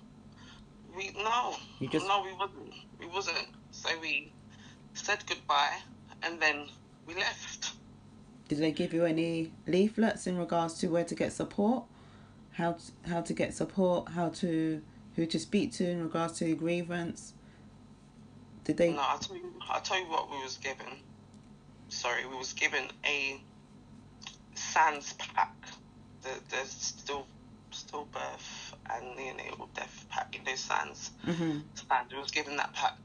We no. You just- no. We wasn't. We wasn't. So we said goodbye, and then we left. Did they give you any leaflets in regards to where to get support, how to, how to get support, how to who to speak to in regards to your grievance? Did they? No, I tell you. I tell you what we was given. Sorry, we was given a Sands pack. The the still still birth and neonatal death pack. You know Sands. hmm Sands. We was given that pack.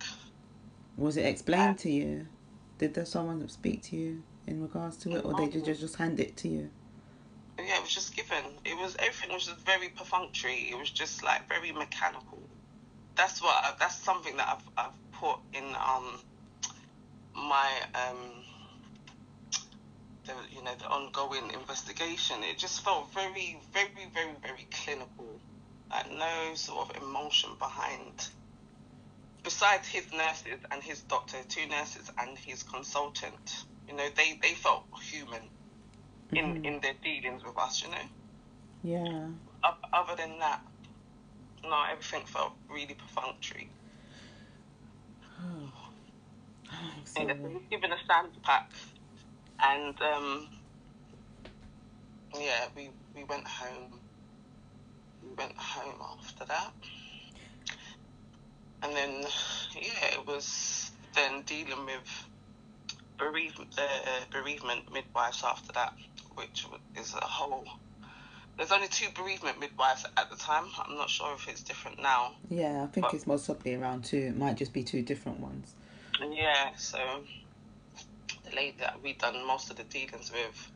Was it explained to you? Did there someone speak to you in regards to it, or did just just hand it to you? Yeah, it was just given. It was everything was just very perfunctory. It was just like very mechanical. That's what. I, that's something that I've I've put in um my um the you know the ongoing investigation. It just felt very very very very clinical. Like no sort of emotion behind. Besides his nurses and his doctor, two nurses and his consultant, you know, they, they felt human in, Mhm. in their dealings with us, you know. Yeah. O- Other than that, no, everything felt really perfunctory. Oh, And sorry. we were given a Sands pack, and um, yeah, we we went home. We went home after that, and then yeah, it was then dealing with bereavement, uh, bereavement midwives after that, which is a whole. There's only two bereavement midwives at the time. I'm not sure if it's different now. Yeah, I think it's most probably around two. It might just be two different ones. Yeah, so the lady that we done most of the dealings with,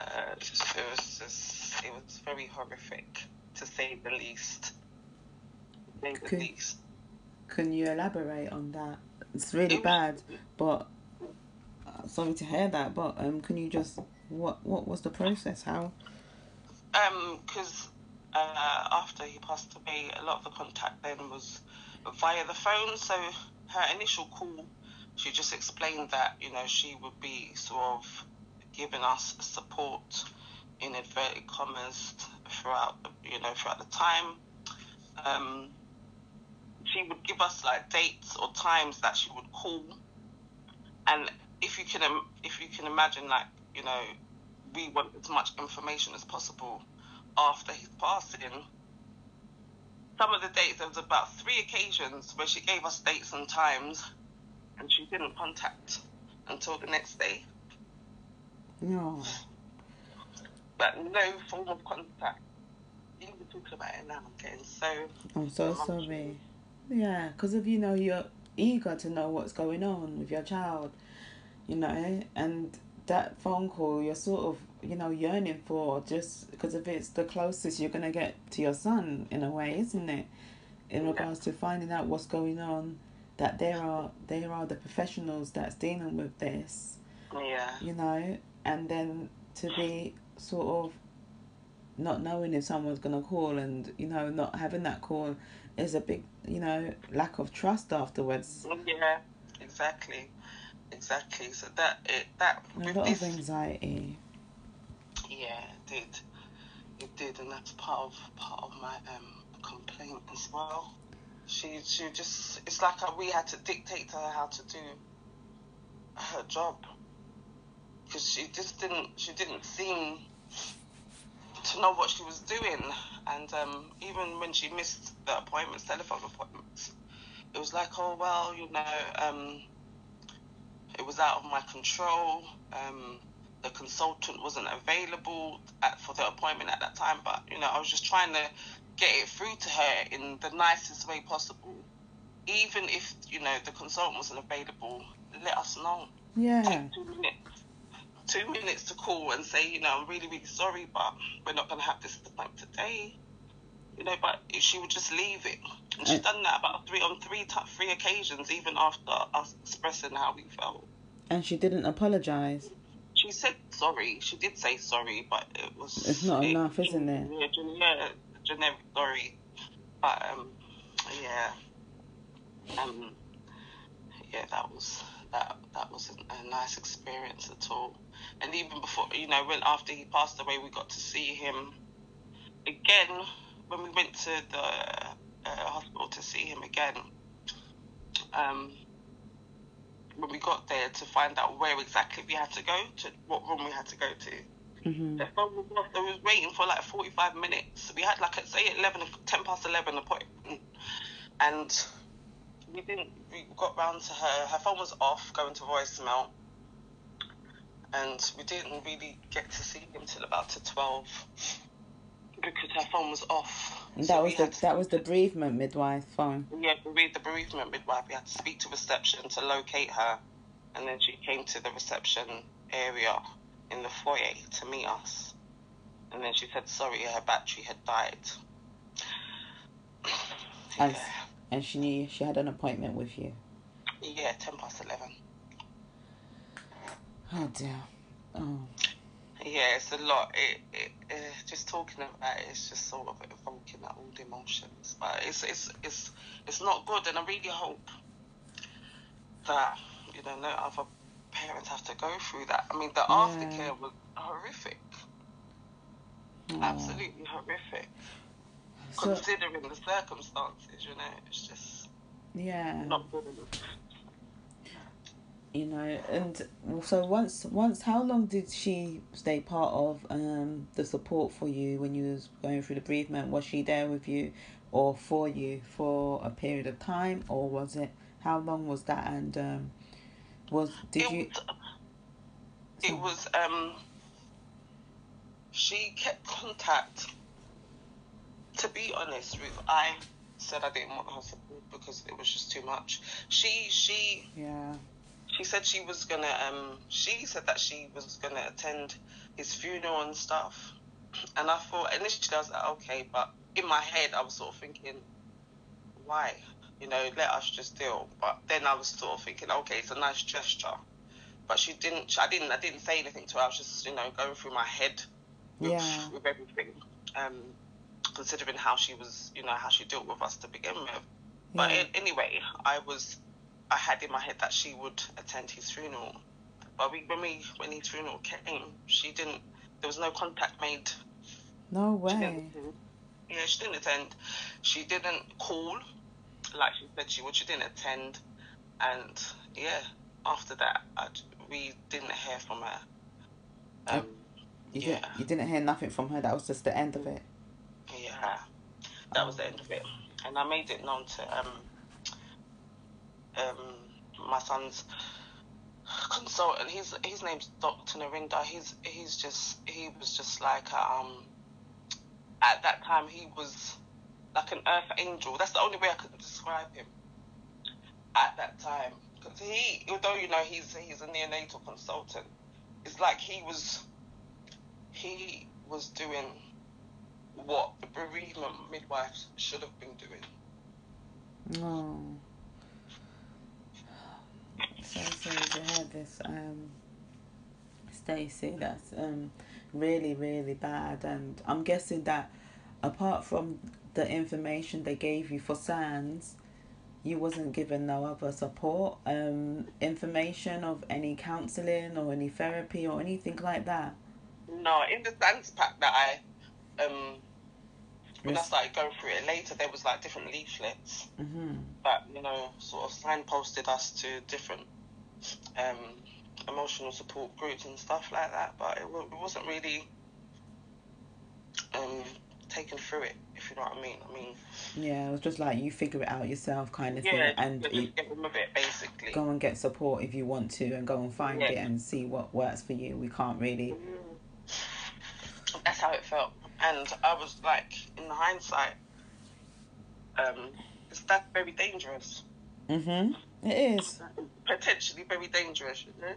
uh, just, it was just it was very horrific to say the least. To say the Okay. least. Can you elaborate on that? It's really It was- bad, but uh, sorry to hear that. But um, can you just what what was the process? How? Um, because uh, after he passed away, a lot of the contact then was via the phone. So her initial call, she just explained that you know she would be sort of giving us support in inverted commas throughout you know throughout the time. Um, she would give us like dates or times that she would call, and if you can if you can imagine, like you know, we want as much information as possible after his passing. Some of the dates, there was about three occasions where she gave us dates and times, and she didn't contact until the next day. No. But no form of contact. Even talking about it now, I'm getting so. I'm so sorry. Yeah, because if you know you're eager to know what's going on with your child, you know, and that phone call you're sort of you know yearning for just because if it's the closest you're gonna get to your son in a way, isn't it? In Yeah. regards to finding out what's going on, that there are there are the professionals that's dealing with this, Yeah. you know, and then to be sort of not knowing if someone's gonna call and you know not having that call is a big you know lack of trust afterwards. Yeah. Exactly. Exactly. So that it that A with lot this, of anxiety. yeah, it did. It did, and that's part of part of my um complaint as well. She she just it's like we had to dictate to her how to do her job because she just didn't she didn't seem to know what she was doing. And um, even when she missed the appointments telephone appointments it was like oh well you know um, it was out of my control. Um, the consultant wasn't available at, for the appointment at that time. But you know I was just trying to get it through to her in the nicest way possible. Even if you know the consultant wasn't available let us know. Yeah. take two minutes two minutes to call and say you know i'm really really sorry but we're not going to have this appointment today. You know but she would just leave it. And she's Uh, done that about three on three three occasions even after us expressing how we felt. And she didn't apologize. she said sorry. She did say sorry but it was It's not it- enough, isn't it? yeah, gen- yeah generic sorry. But um yeah. Um yeah that was that that wasn't a nice experience at all and even before you know when after he passed away we got to see him again when we went to the uh, hospital to see him again um when we got there to find out where exactly we had to go to what room we had to go to hmm the phone was off. I was waiting for like 45 minutes. We had like, say, 11, 10 past 11 appointment. And we didn't, we got round to her. Her phone was off, going to voicemail. And we didn't really get to see him till about to 12 because her phone was off. And that we was the to- that was the bereavement midwife phone. yeah, we read the bereavement midwife. We had to speak to reception to locate her, and then she came to the reception area in the foyer to meet us. And then she said, "Sorry, her battery had died." Yeah, and she knew she had an appointment with you. yeah, ten past eleven. Oh dear. Oh. Yeah, it's a lot. It, it, uh, just talking about it, it's just sort of evoking all the emotions. But it's it's it's it's not good, and I really hope that you know no other parents have to go through that. I mean, the Yeah. aftercare was horrific, absolutely horrific. So Considering the circumstances, you know, it's just yeah. not good enough. you know and so once once how long did she stay part of um the support for you when you was going through the bereavement was she there with you or for you for a period of time or was it how long was that and um was did it you was, it was um she kept contact to be honest Ruth I said I didn't want her support because it was just too much. She she yeah. she said she was gonna um she said that she was gonna attend his funeral and stuff. And I thought initially I was like okay but in my head I was sort of thinking why? You know let us just deal. But then I was sort of thinking okay it's a nice gesture. But she didn't I didn't I didn't say anything to her. I was just you know going through my head with, Yeah. with everything. Um considering how she was you know how she dealt with us to begin with but yeah anyway, I was, I had in my head that she would attend his funeral. But we, when we, when his funeral came, she didn't. There was no contact made. no She way didn't, yeah, she didn't attend. She didn't call. like she said she would, she didn't attend, and yeah, after that, I, we didn't hear from her. Um, You, yeah, didn't, you didn't hear nothing from her. That was just the end of it. Yeah, that was the end of it, and I made it known to um, um, my son's consultant. His his name's Doctor Narinda. He's he's just he was just like um, at that time he was like an earth angel. That's the only way I could describe him at that time. Because he, although you know he's he's a neonatal consultant, it's like he was he was doing what the bereavement midwives should have been doing. Oh. So sorry to hear this, um, Stacey. That's um, really, really bad. And I'm guessing that apart from the information they gave you for Sands, you wasn't given no other support, um, information of any counselling or any therapy or anything like that. No, in the Sands pack that I um when I started going through it later, there was like different leaflets Mm-hmm. that you know sort of signposted us to different um emotional support groups and stuff like that. But it, wa- it wasn't really um taken through it, if you know what I mean. I mean, Yeah, it was just like you figure it out yourself, kind of yeah, thing, and you get it basically. go and get support if you want to, and go and find Yeah. it and see what works for you. We can't really. That's how it felt, and I was like, in hindsight, um, it's that's very dangerous. Mhm. It is. potentially very dangerous, you know?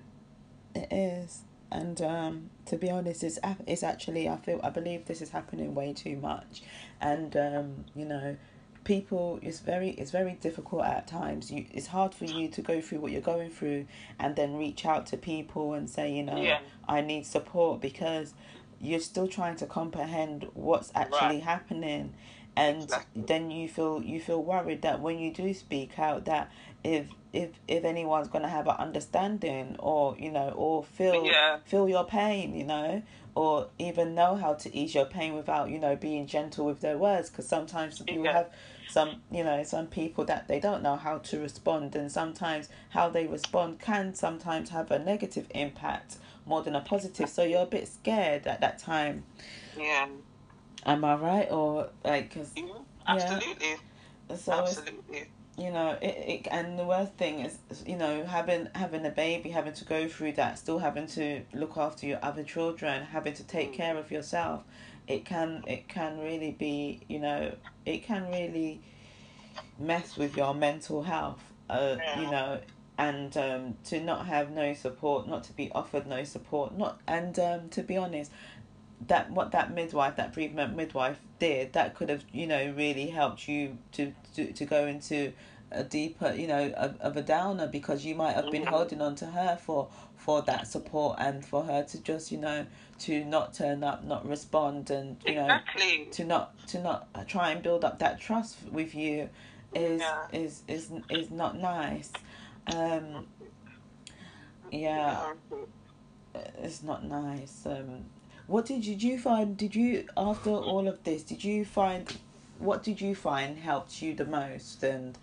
It is. And um, to be honest, it's it's actually I feel I believe this is happening way too much, and um, you know, people it's very it's very difficult at times. You it's hard for you to go through what you're going through, and then reach out to people and say you know Yeah. I need support because you're still trying to comprehend what's actually Right. happening, and Exactly. then you feel you feel worried that when you do speak out that if if if anyone's gonna have an understanding or you know or feel Yeah. feel your pain you know or even know how to ease your pain without you know being gentle with their words because sometimes you Yeah. have some you know some people that they don't know how to respond and sometimes how they respond can sometimes have a negative impact more than a positive so you're a bit scared at that time Yeah. am i right or like cause, Mhm. Absolutely. so Absolutely. you know it, it and the worst thing is you know having having a baby having to go through that still having to look after your other children having to take care of yourself it can it can really be you know it can really mess with your mental health uh you know and um to not have no support not to be offered no support not and um to be honest that what that midwife that bereavement midwife did that could have you know really helped you to to, to go into a deeper you know of, of a downer because you might have been Mhm. holding on to her for for that support and for her to just you know to not turn up not respond and you know Exactly. to not to not try and build up that trust with you is Yeah. is is is not nice um yeah it's not nice. Um, what did you, did you find? Did you after all of this? Did you find what did you find helped you the most? And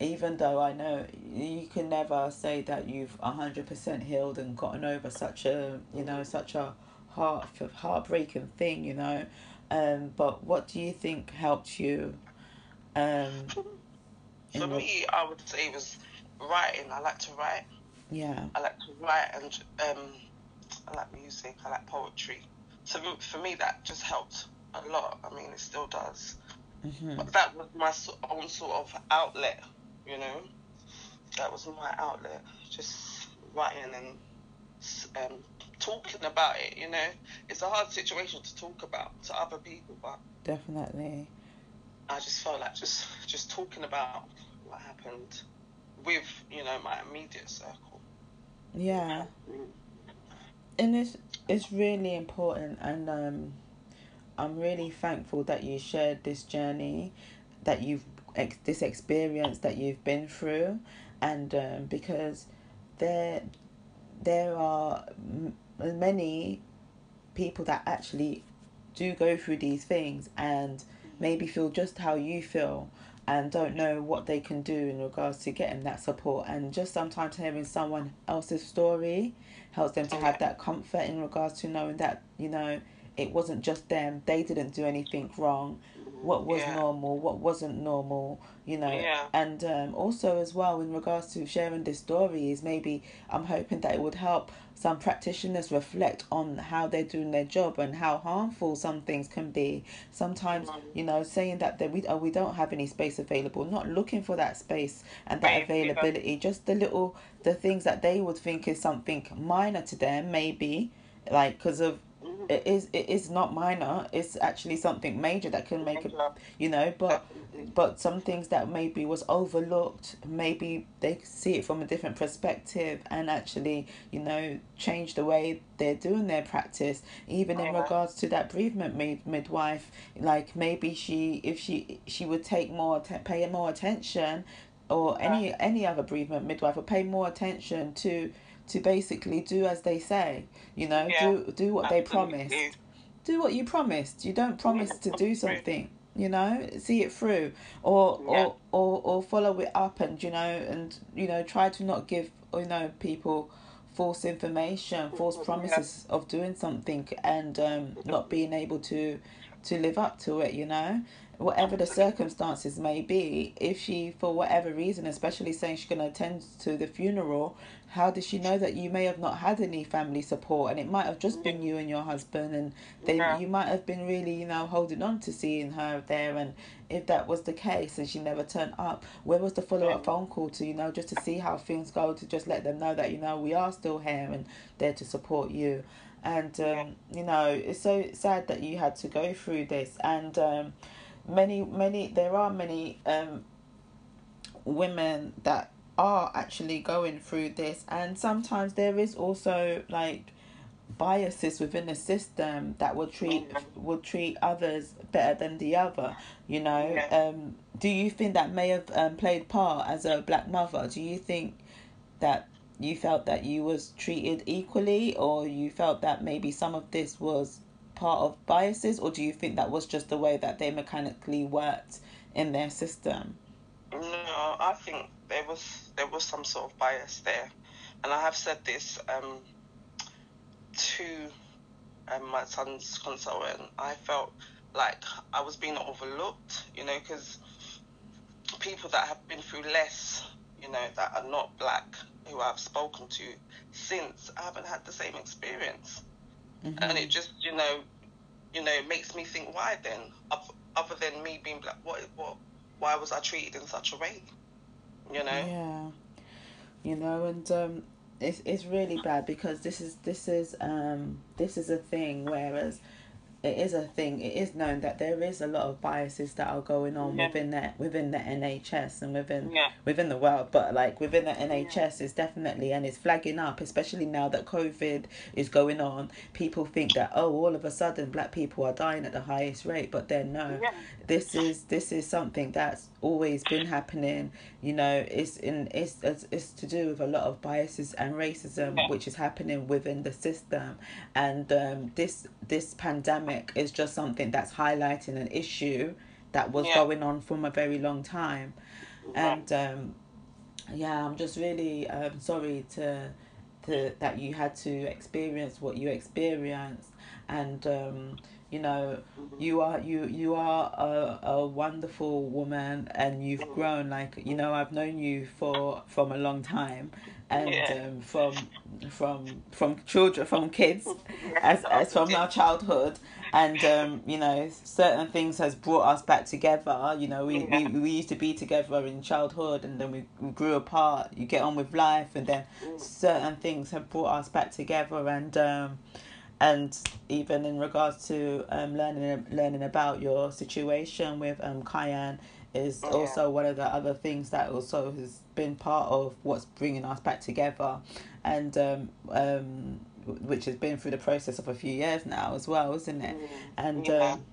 even though I know you can never say that you've hundred percent healed and gotten over such a you know such a heart heartbreaking thing, you know. Um, but what do you think helped you? Um, For me, I would say it was writing. I like to write. yeah. I like to write and um, I like music. I like poetry. So for me, that just helped a lot. I mean, it still does. hmm But that was my own sort of outlet, you know. That was my outlet, just writing and um, talking about it. You know, it's a hard situation to talk about to other people, but Definitely. I just felt like just just talking about what happened with you know my immediate circle. Yeah. and it's it's really important and um i'm really thankful that you shared this journey that you've ex- this experience that you've been through and um, because there there are m- many people that actually do go through these things and maybe feel just how you feel and don't know what they can do in regards to getting that support. And just sometimes hearing someone else's story helps them to have that comfort in regards to knowing that you know it wasn't just them. They didn't do anything wrong what was Yeah. normal what wasn't normal you know Yeah. and um, also as well in regards to sharing this story is maybe i'm hoping that it would help some practitioners reflect on how they're doing their job and how harmful some things can be sometimes you know saying that, that we, oh, we don't have any space available not looking for that space and that Right, yeah. availability just the little the things that they would think is something minor to them maybe like because of it is it is not minor. It's actually something major that can make a you know but but some things that maybe was overlooked maybe they see it from a different perspective and actually you know change the way they're doing their practice. Even in regards to that bereavement mid- midwife like maybe she if she she would take more pay more attention or any any other bereavement midwife would pay more attention to to basically do as they say you know Yeah. do do what they promised do what you promised. You don't promise to do something, you know, see it through or Yeah. or, or or follow it up and you know and you know try to not give you know people false information, false Yeah. promises of doing something and um not being able to to live up to it, you know. Whatever the circumstances may be, if she, for whatever reason, especially saying she's going to attend to the funeral, how does she know that you may have not had any family support? And it might have just been you and your husband and they Yeah. you might have been really you know holding on to seeing her there. And if that was the case and she never turned up where was the follow-up phone call to you know just to see how things go to just let them know that you know we are still here and there to support you? And um, you know it's so sad that you had to go through this. And um, many many there are many um, women that are actually going through this. And sometimes there is also like biases within the system that will treat will treat others better than the other you know? Yeah. um do you think that may have um, played part as a black mother? Do you think that you felt that you was treated equally or you felt that maybe some of this was part of biases or do you think that was just the way that they mechanically worked in their system? No, I think there was there was some sort of bias there, and I have said this um, to um, my son's consultant. I felt like I was being overlooked, you know, because people that have been through less, you know, that are not black, who I've spoken to since, I haven't had the same experience, Mm-hmm. and it just, you know, you know, it makes me think, why then? Other than me being black, what, what, why was I treated in such a way? You know. Yeah, you know, and um, it's it's really bad because this is this is um this is a thing. Whereas it is a thing. It is known that there is a lot of biases that are going on Yeah. within that within the NHS and within Yeah. within the world, but like within the NHS is definitely and it's flagging up, especially now that COVID is going on. People think that oh, all of a sudden black people are dying at the highest rate, but then no, Yeah. This is this is something that's always been happening. You know, it's in it's it's, it's to do with a lot of biases and racism which is happening within the system, and um, this this pandemic is just something that's highlighting an issue that was Yeah. going on from a very long time, and um, yeah, I'm just really um, sorry to to that you had to experience what you experienced, and um, you know you are you you are a, a wonderful woman and you've grown like you know I've known you for from a long time and Yeah. um, from from from children from kids as as from our childhood. And um, you know certain things has brought us back together. You know we, we, we used to be together in childhood and then we, we grew apart. You get on with life and then certain things have brought us back together and um, and even in regards to um, learning learning about your situation with um, Kyan is Yeah. also one of the other things that also has been part of what's bringing us back together and um, um, which has been through the process of a few years now as well isn't it and Yeah. um,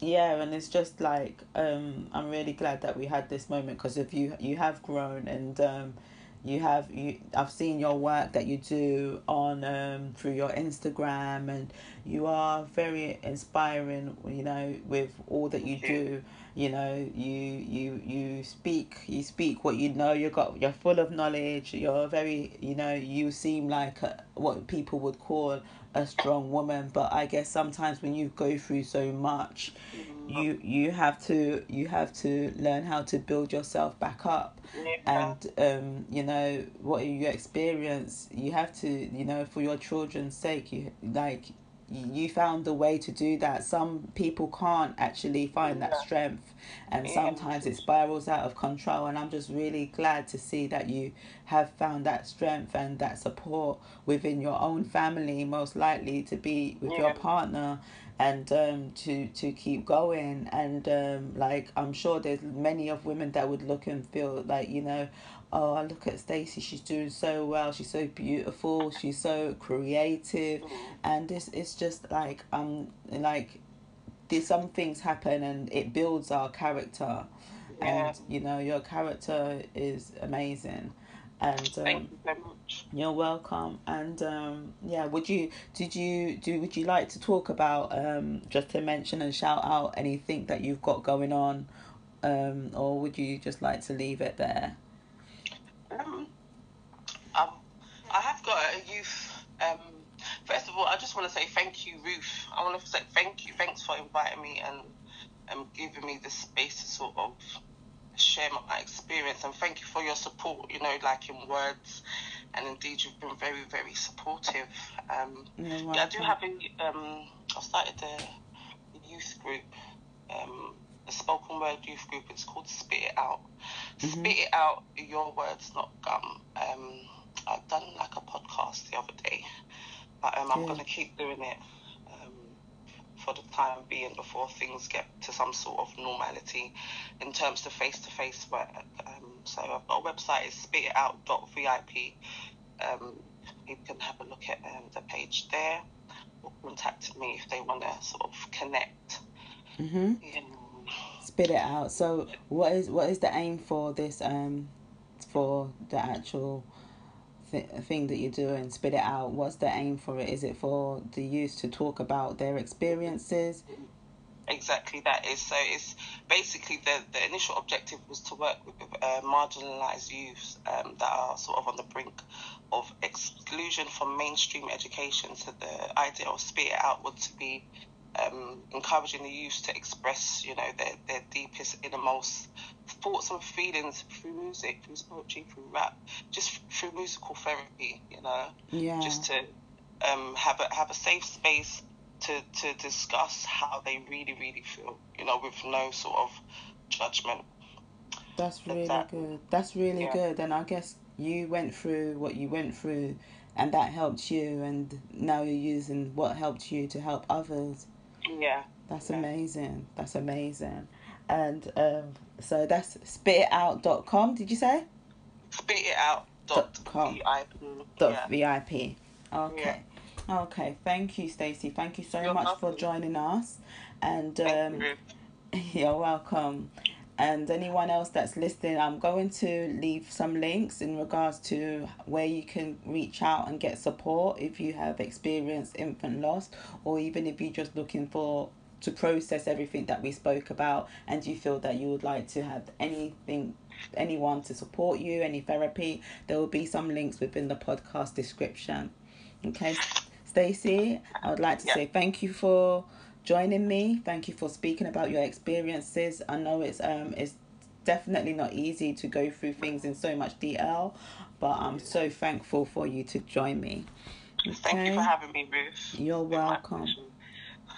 yeah and it's just like um, i'm really glad that we had this moment because if you you have grown and um, you have you I've seen your work that you do on um through your Instagram and you are very inspiring you know with all that you do. You know you you you speak you speak what you know. You got you're full of knowledge. You're very you know you seem like a, what people would call a strong woman. But i guess sometimes when you go through so much you you have to you have to learn how to build yourself back up Yeah. and um you know what you experience you have to you know for your children's sake you like you found the way to do that some people can't actually find that strength and Yeah. sometimes it spirals out of control and i'm just really glad to see that you have found that strength and that support within your own family most likely to be with your partner and um to to keep going and um like i'm sure there's many of women that would look and feel like you know oh I look at Stacey she's doing so well she's so beautiful she's so creative and this it's just like um like there's some things happen and it builds our character Yeah. and you know your character is amazing and Thank um, you very much. You're welcome. And um, yeah, would you did you do would you like to talk about um, just to mention and shout out anything that you've got going on, um, or would you just like to leave it there? Um, um, I have got a youth. Um, first of all, I just want to say thank you, Ruth. I want to say thank you. Thanks for inviting me and um, giving me the space to sort of share my experience. And thank you for your support. You know, like in words, and indeed you've been very, very supportive. Um, yeah, I do have a. Um, I started a youth group. Um, a spoken word youth group. It's called Spit It Out. Mhm. Spit it out. Your words, not gum. Um, I've done like a podcast the other day, but um, I'm Good. gonna keep doing it um, for the time being before things get to some sort of normality in terms of face-to-face work. Um, so I've got a website. It's spitout.vip. Um, you can have a look at um, the page there or contact me if they want to sort of connect. Mhm. Um, Spit it out. So what is what is the aim for this um, for the actual th- thing that you do and Spit it out. What's the aim for it? Is it for the youth to talk about their experiences? Exactly that is. So it's basically the the initial objective was to work with uh, marginalized youths um, that are sort of on the brink of exclusion from mainstream education. So the idea of spit it out would to be um, encouraging the youth to express you know their, their deepest innermost thoughts and feelings through music through poetry through rap just through musical therapy you know? Yeah. just to um, have a have a safe space to to discuss how they really really feel, you know, with no sort of judgment. That's really Exactly. good. That's really Yeah. good. And I guess you went through what you went through and that helped you and now you're using what helped you to help others. Yeah, That's Yeah. amazing. That's amazing. And um so that's spititout.com, did you say? spit it out. Dot com. VIP. Dot Yeah. VIP. Okay. Okay. Thank you, Stacey. Thank you so You're much for joining us. And um you. you're welcome. And anyone else that's listening, I'm going to leave some links in regards to where you can reach out and get support if you have experienced infant loss, or even if you're just looking for to process everything that we spoke about and you feel that you would like to have anything anyone to support you any therapy there will be some links within the podcast description okay Stacey, I would like to Yeah. say thank you for joining me. Thank you for speaking about your experiences. I know it's um it's definitely not easy to go through things in so much detail, but I'm so thankful for you to join me. Thank you for having me, Ruth. You're It's been my welcome.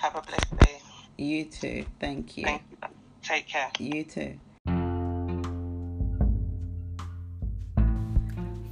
Have a blessed day. You too. Thank you. Thank you. Take care. You too.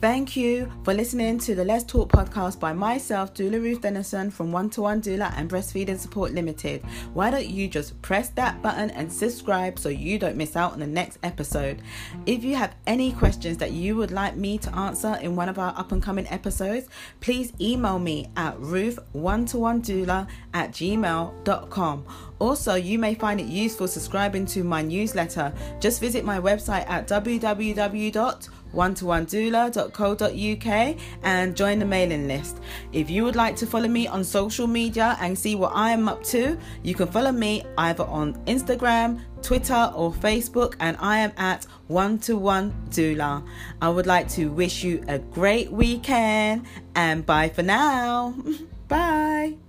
Thank you for listening to the Let's Talk podcast by myself, Doula Ruth Dennison from One to One Doula and Breastfeeding Support Limited. Why don't you just press that button and subscribe so you don't miss out on the next episode? If you have any questions that you would like me to answer in one of our up and coming episodes, please email me at ruth1to1doula at gmail.com. Also, you may find it useful subscribing to my newsletter. Just visit my website at www one-to-one-doula.co.uk and join the mailing list. If you would like to follow me on social media and see what I am up to, you can follow me either on Instagram, Twitter, or Facebook, and I am at one to one doula. I would like to wish you a great weekend and bye for now. bye.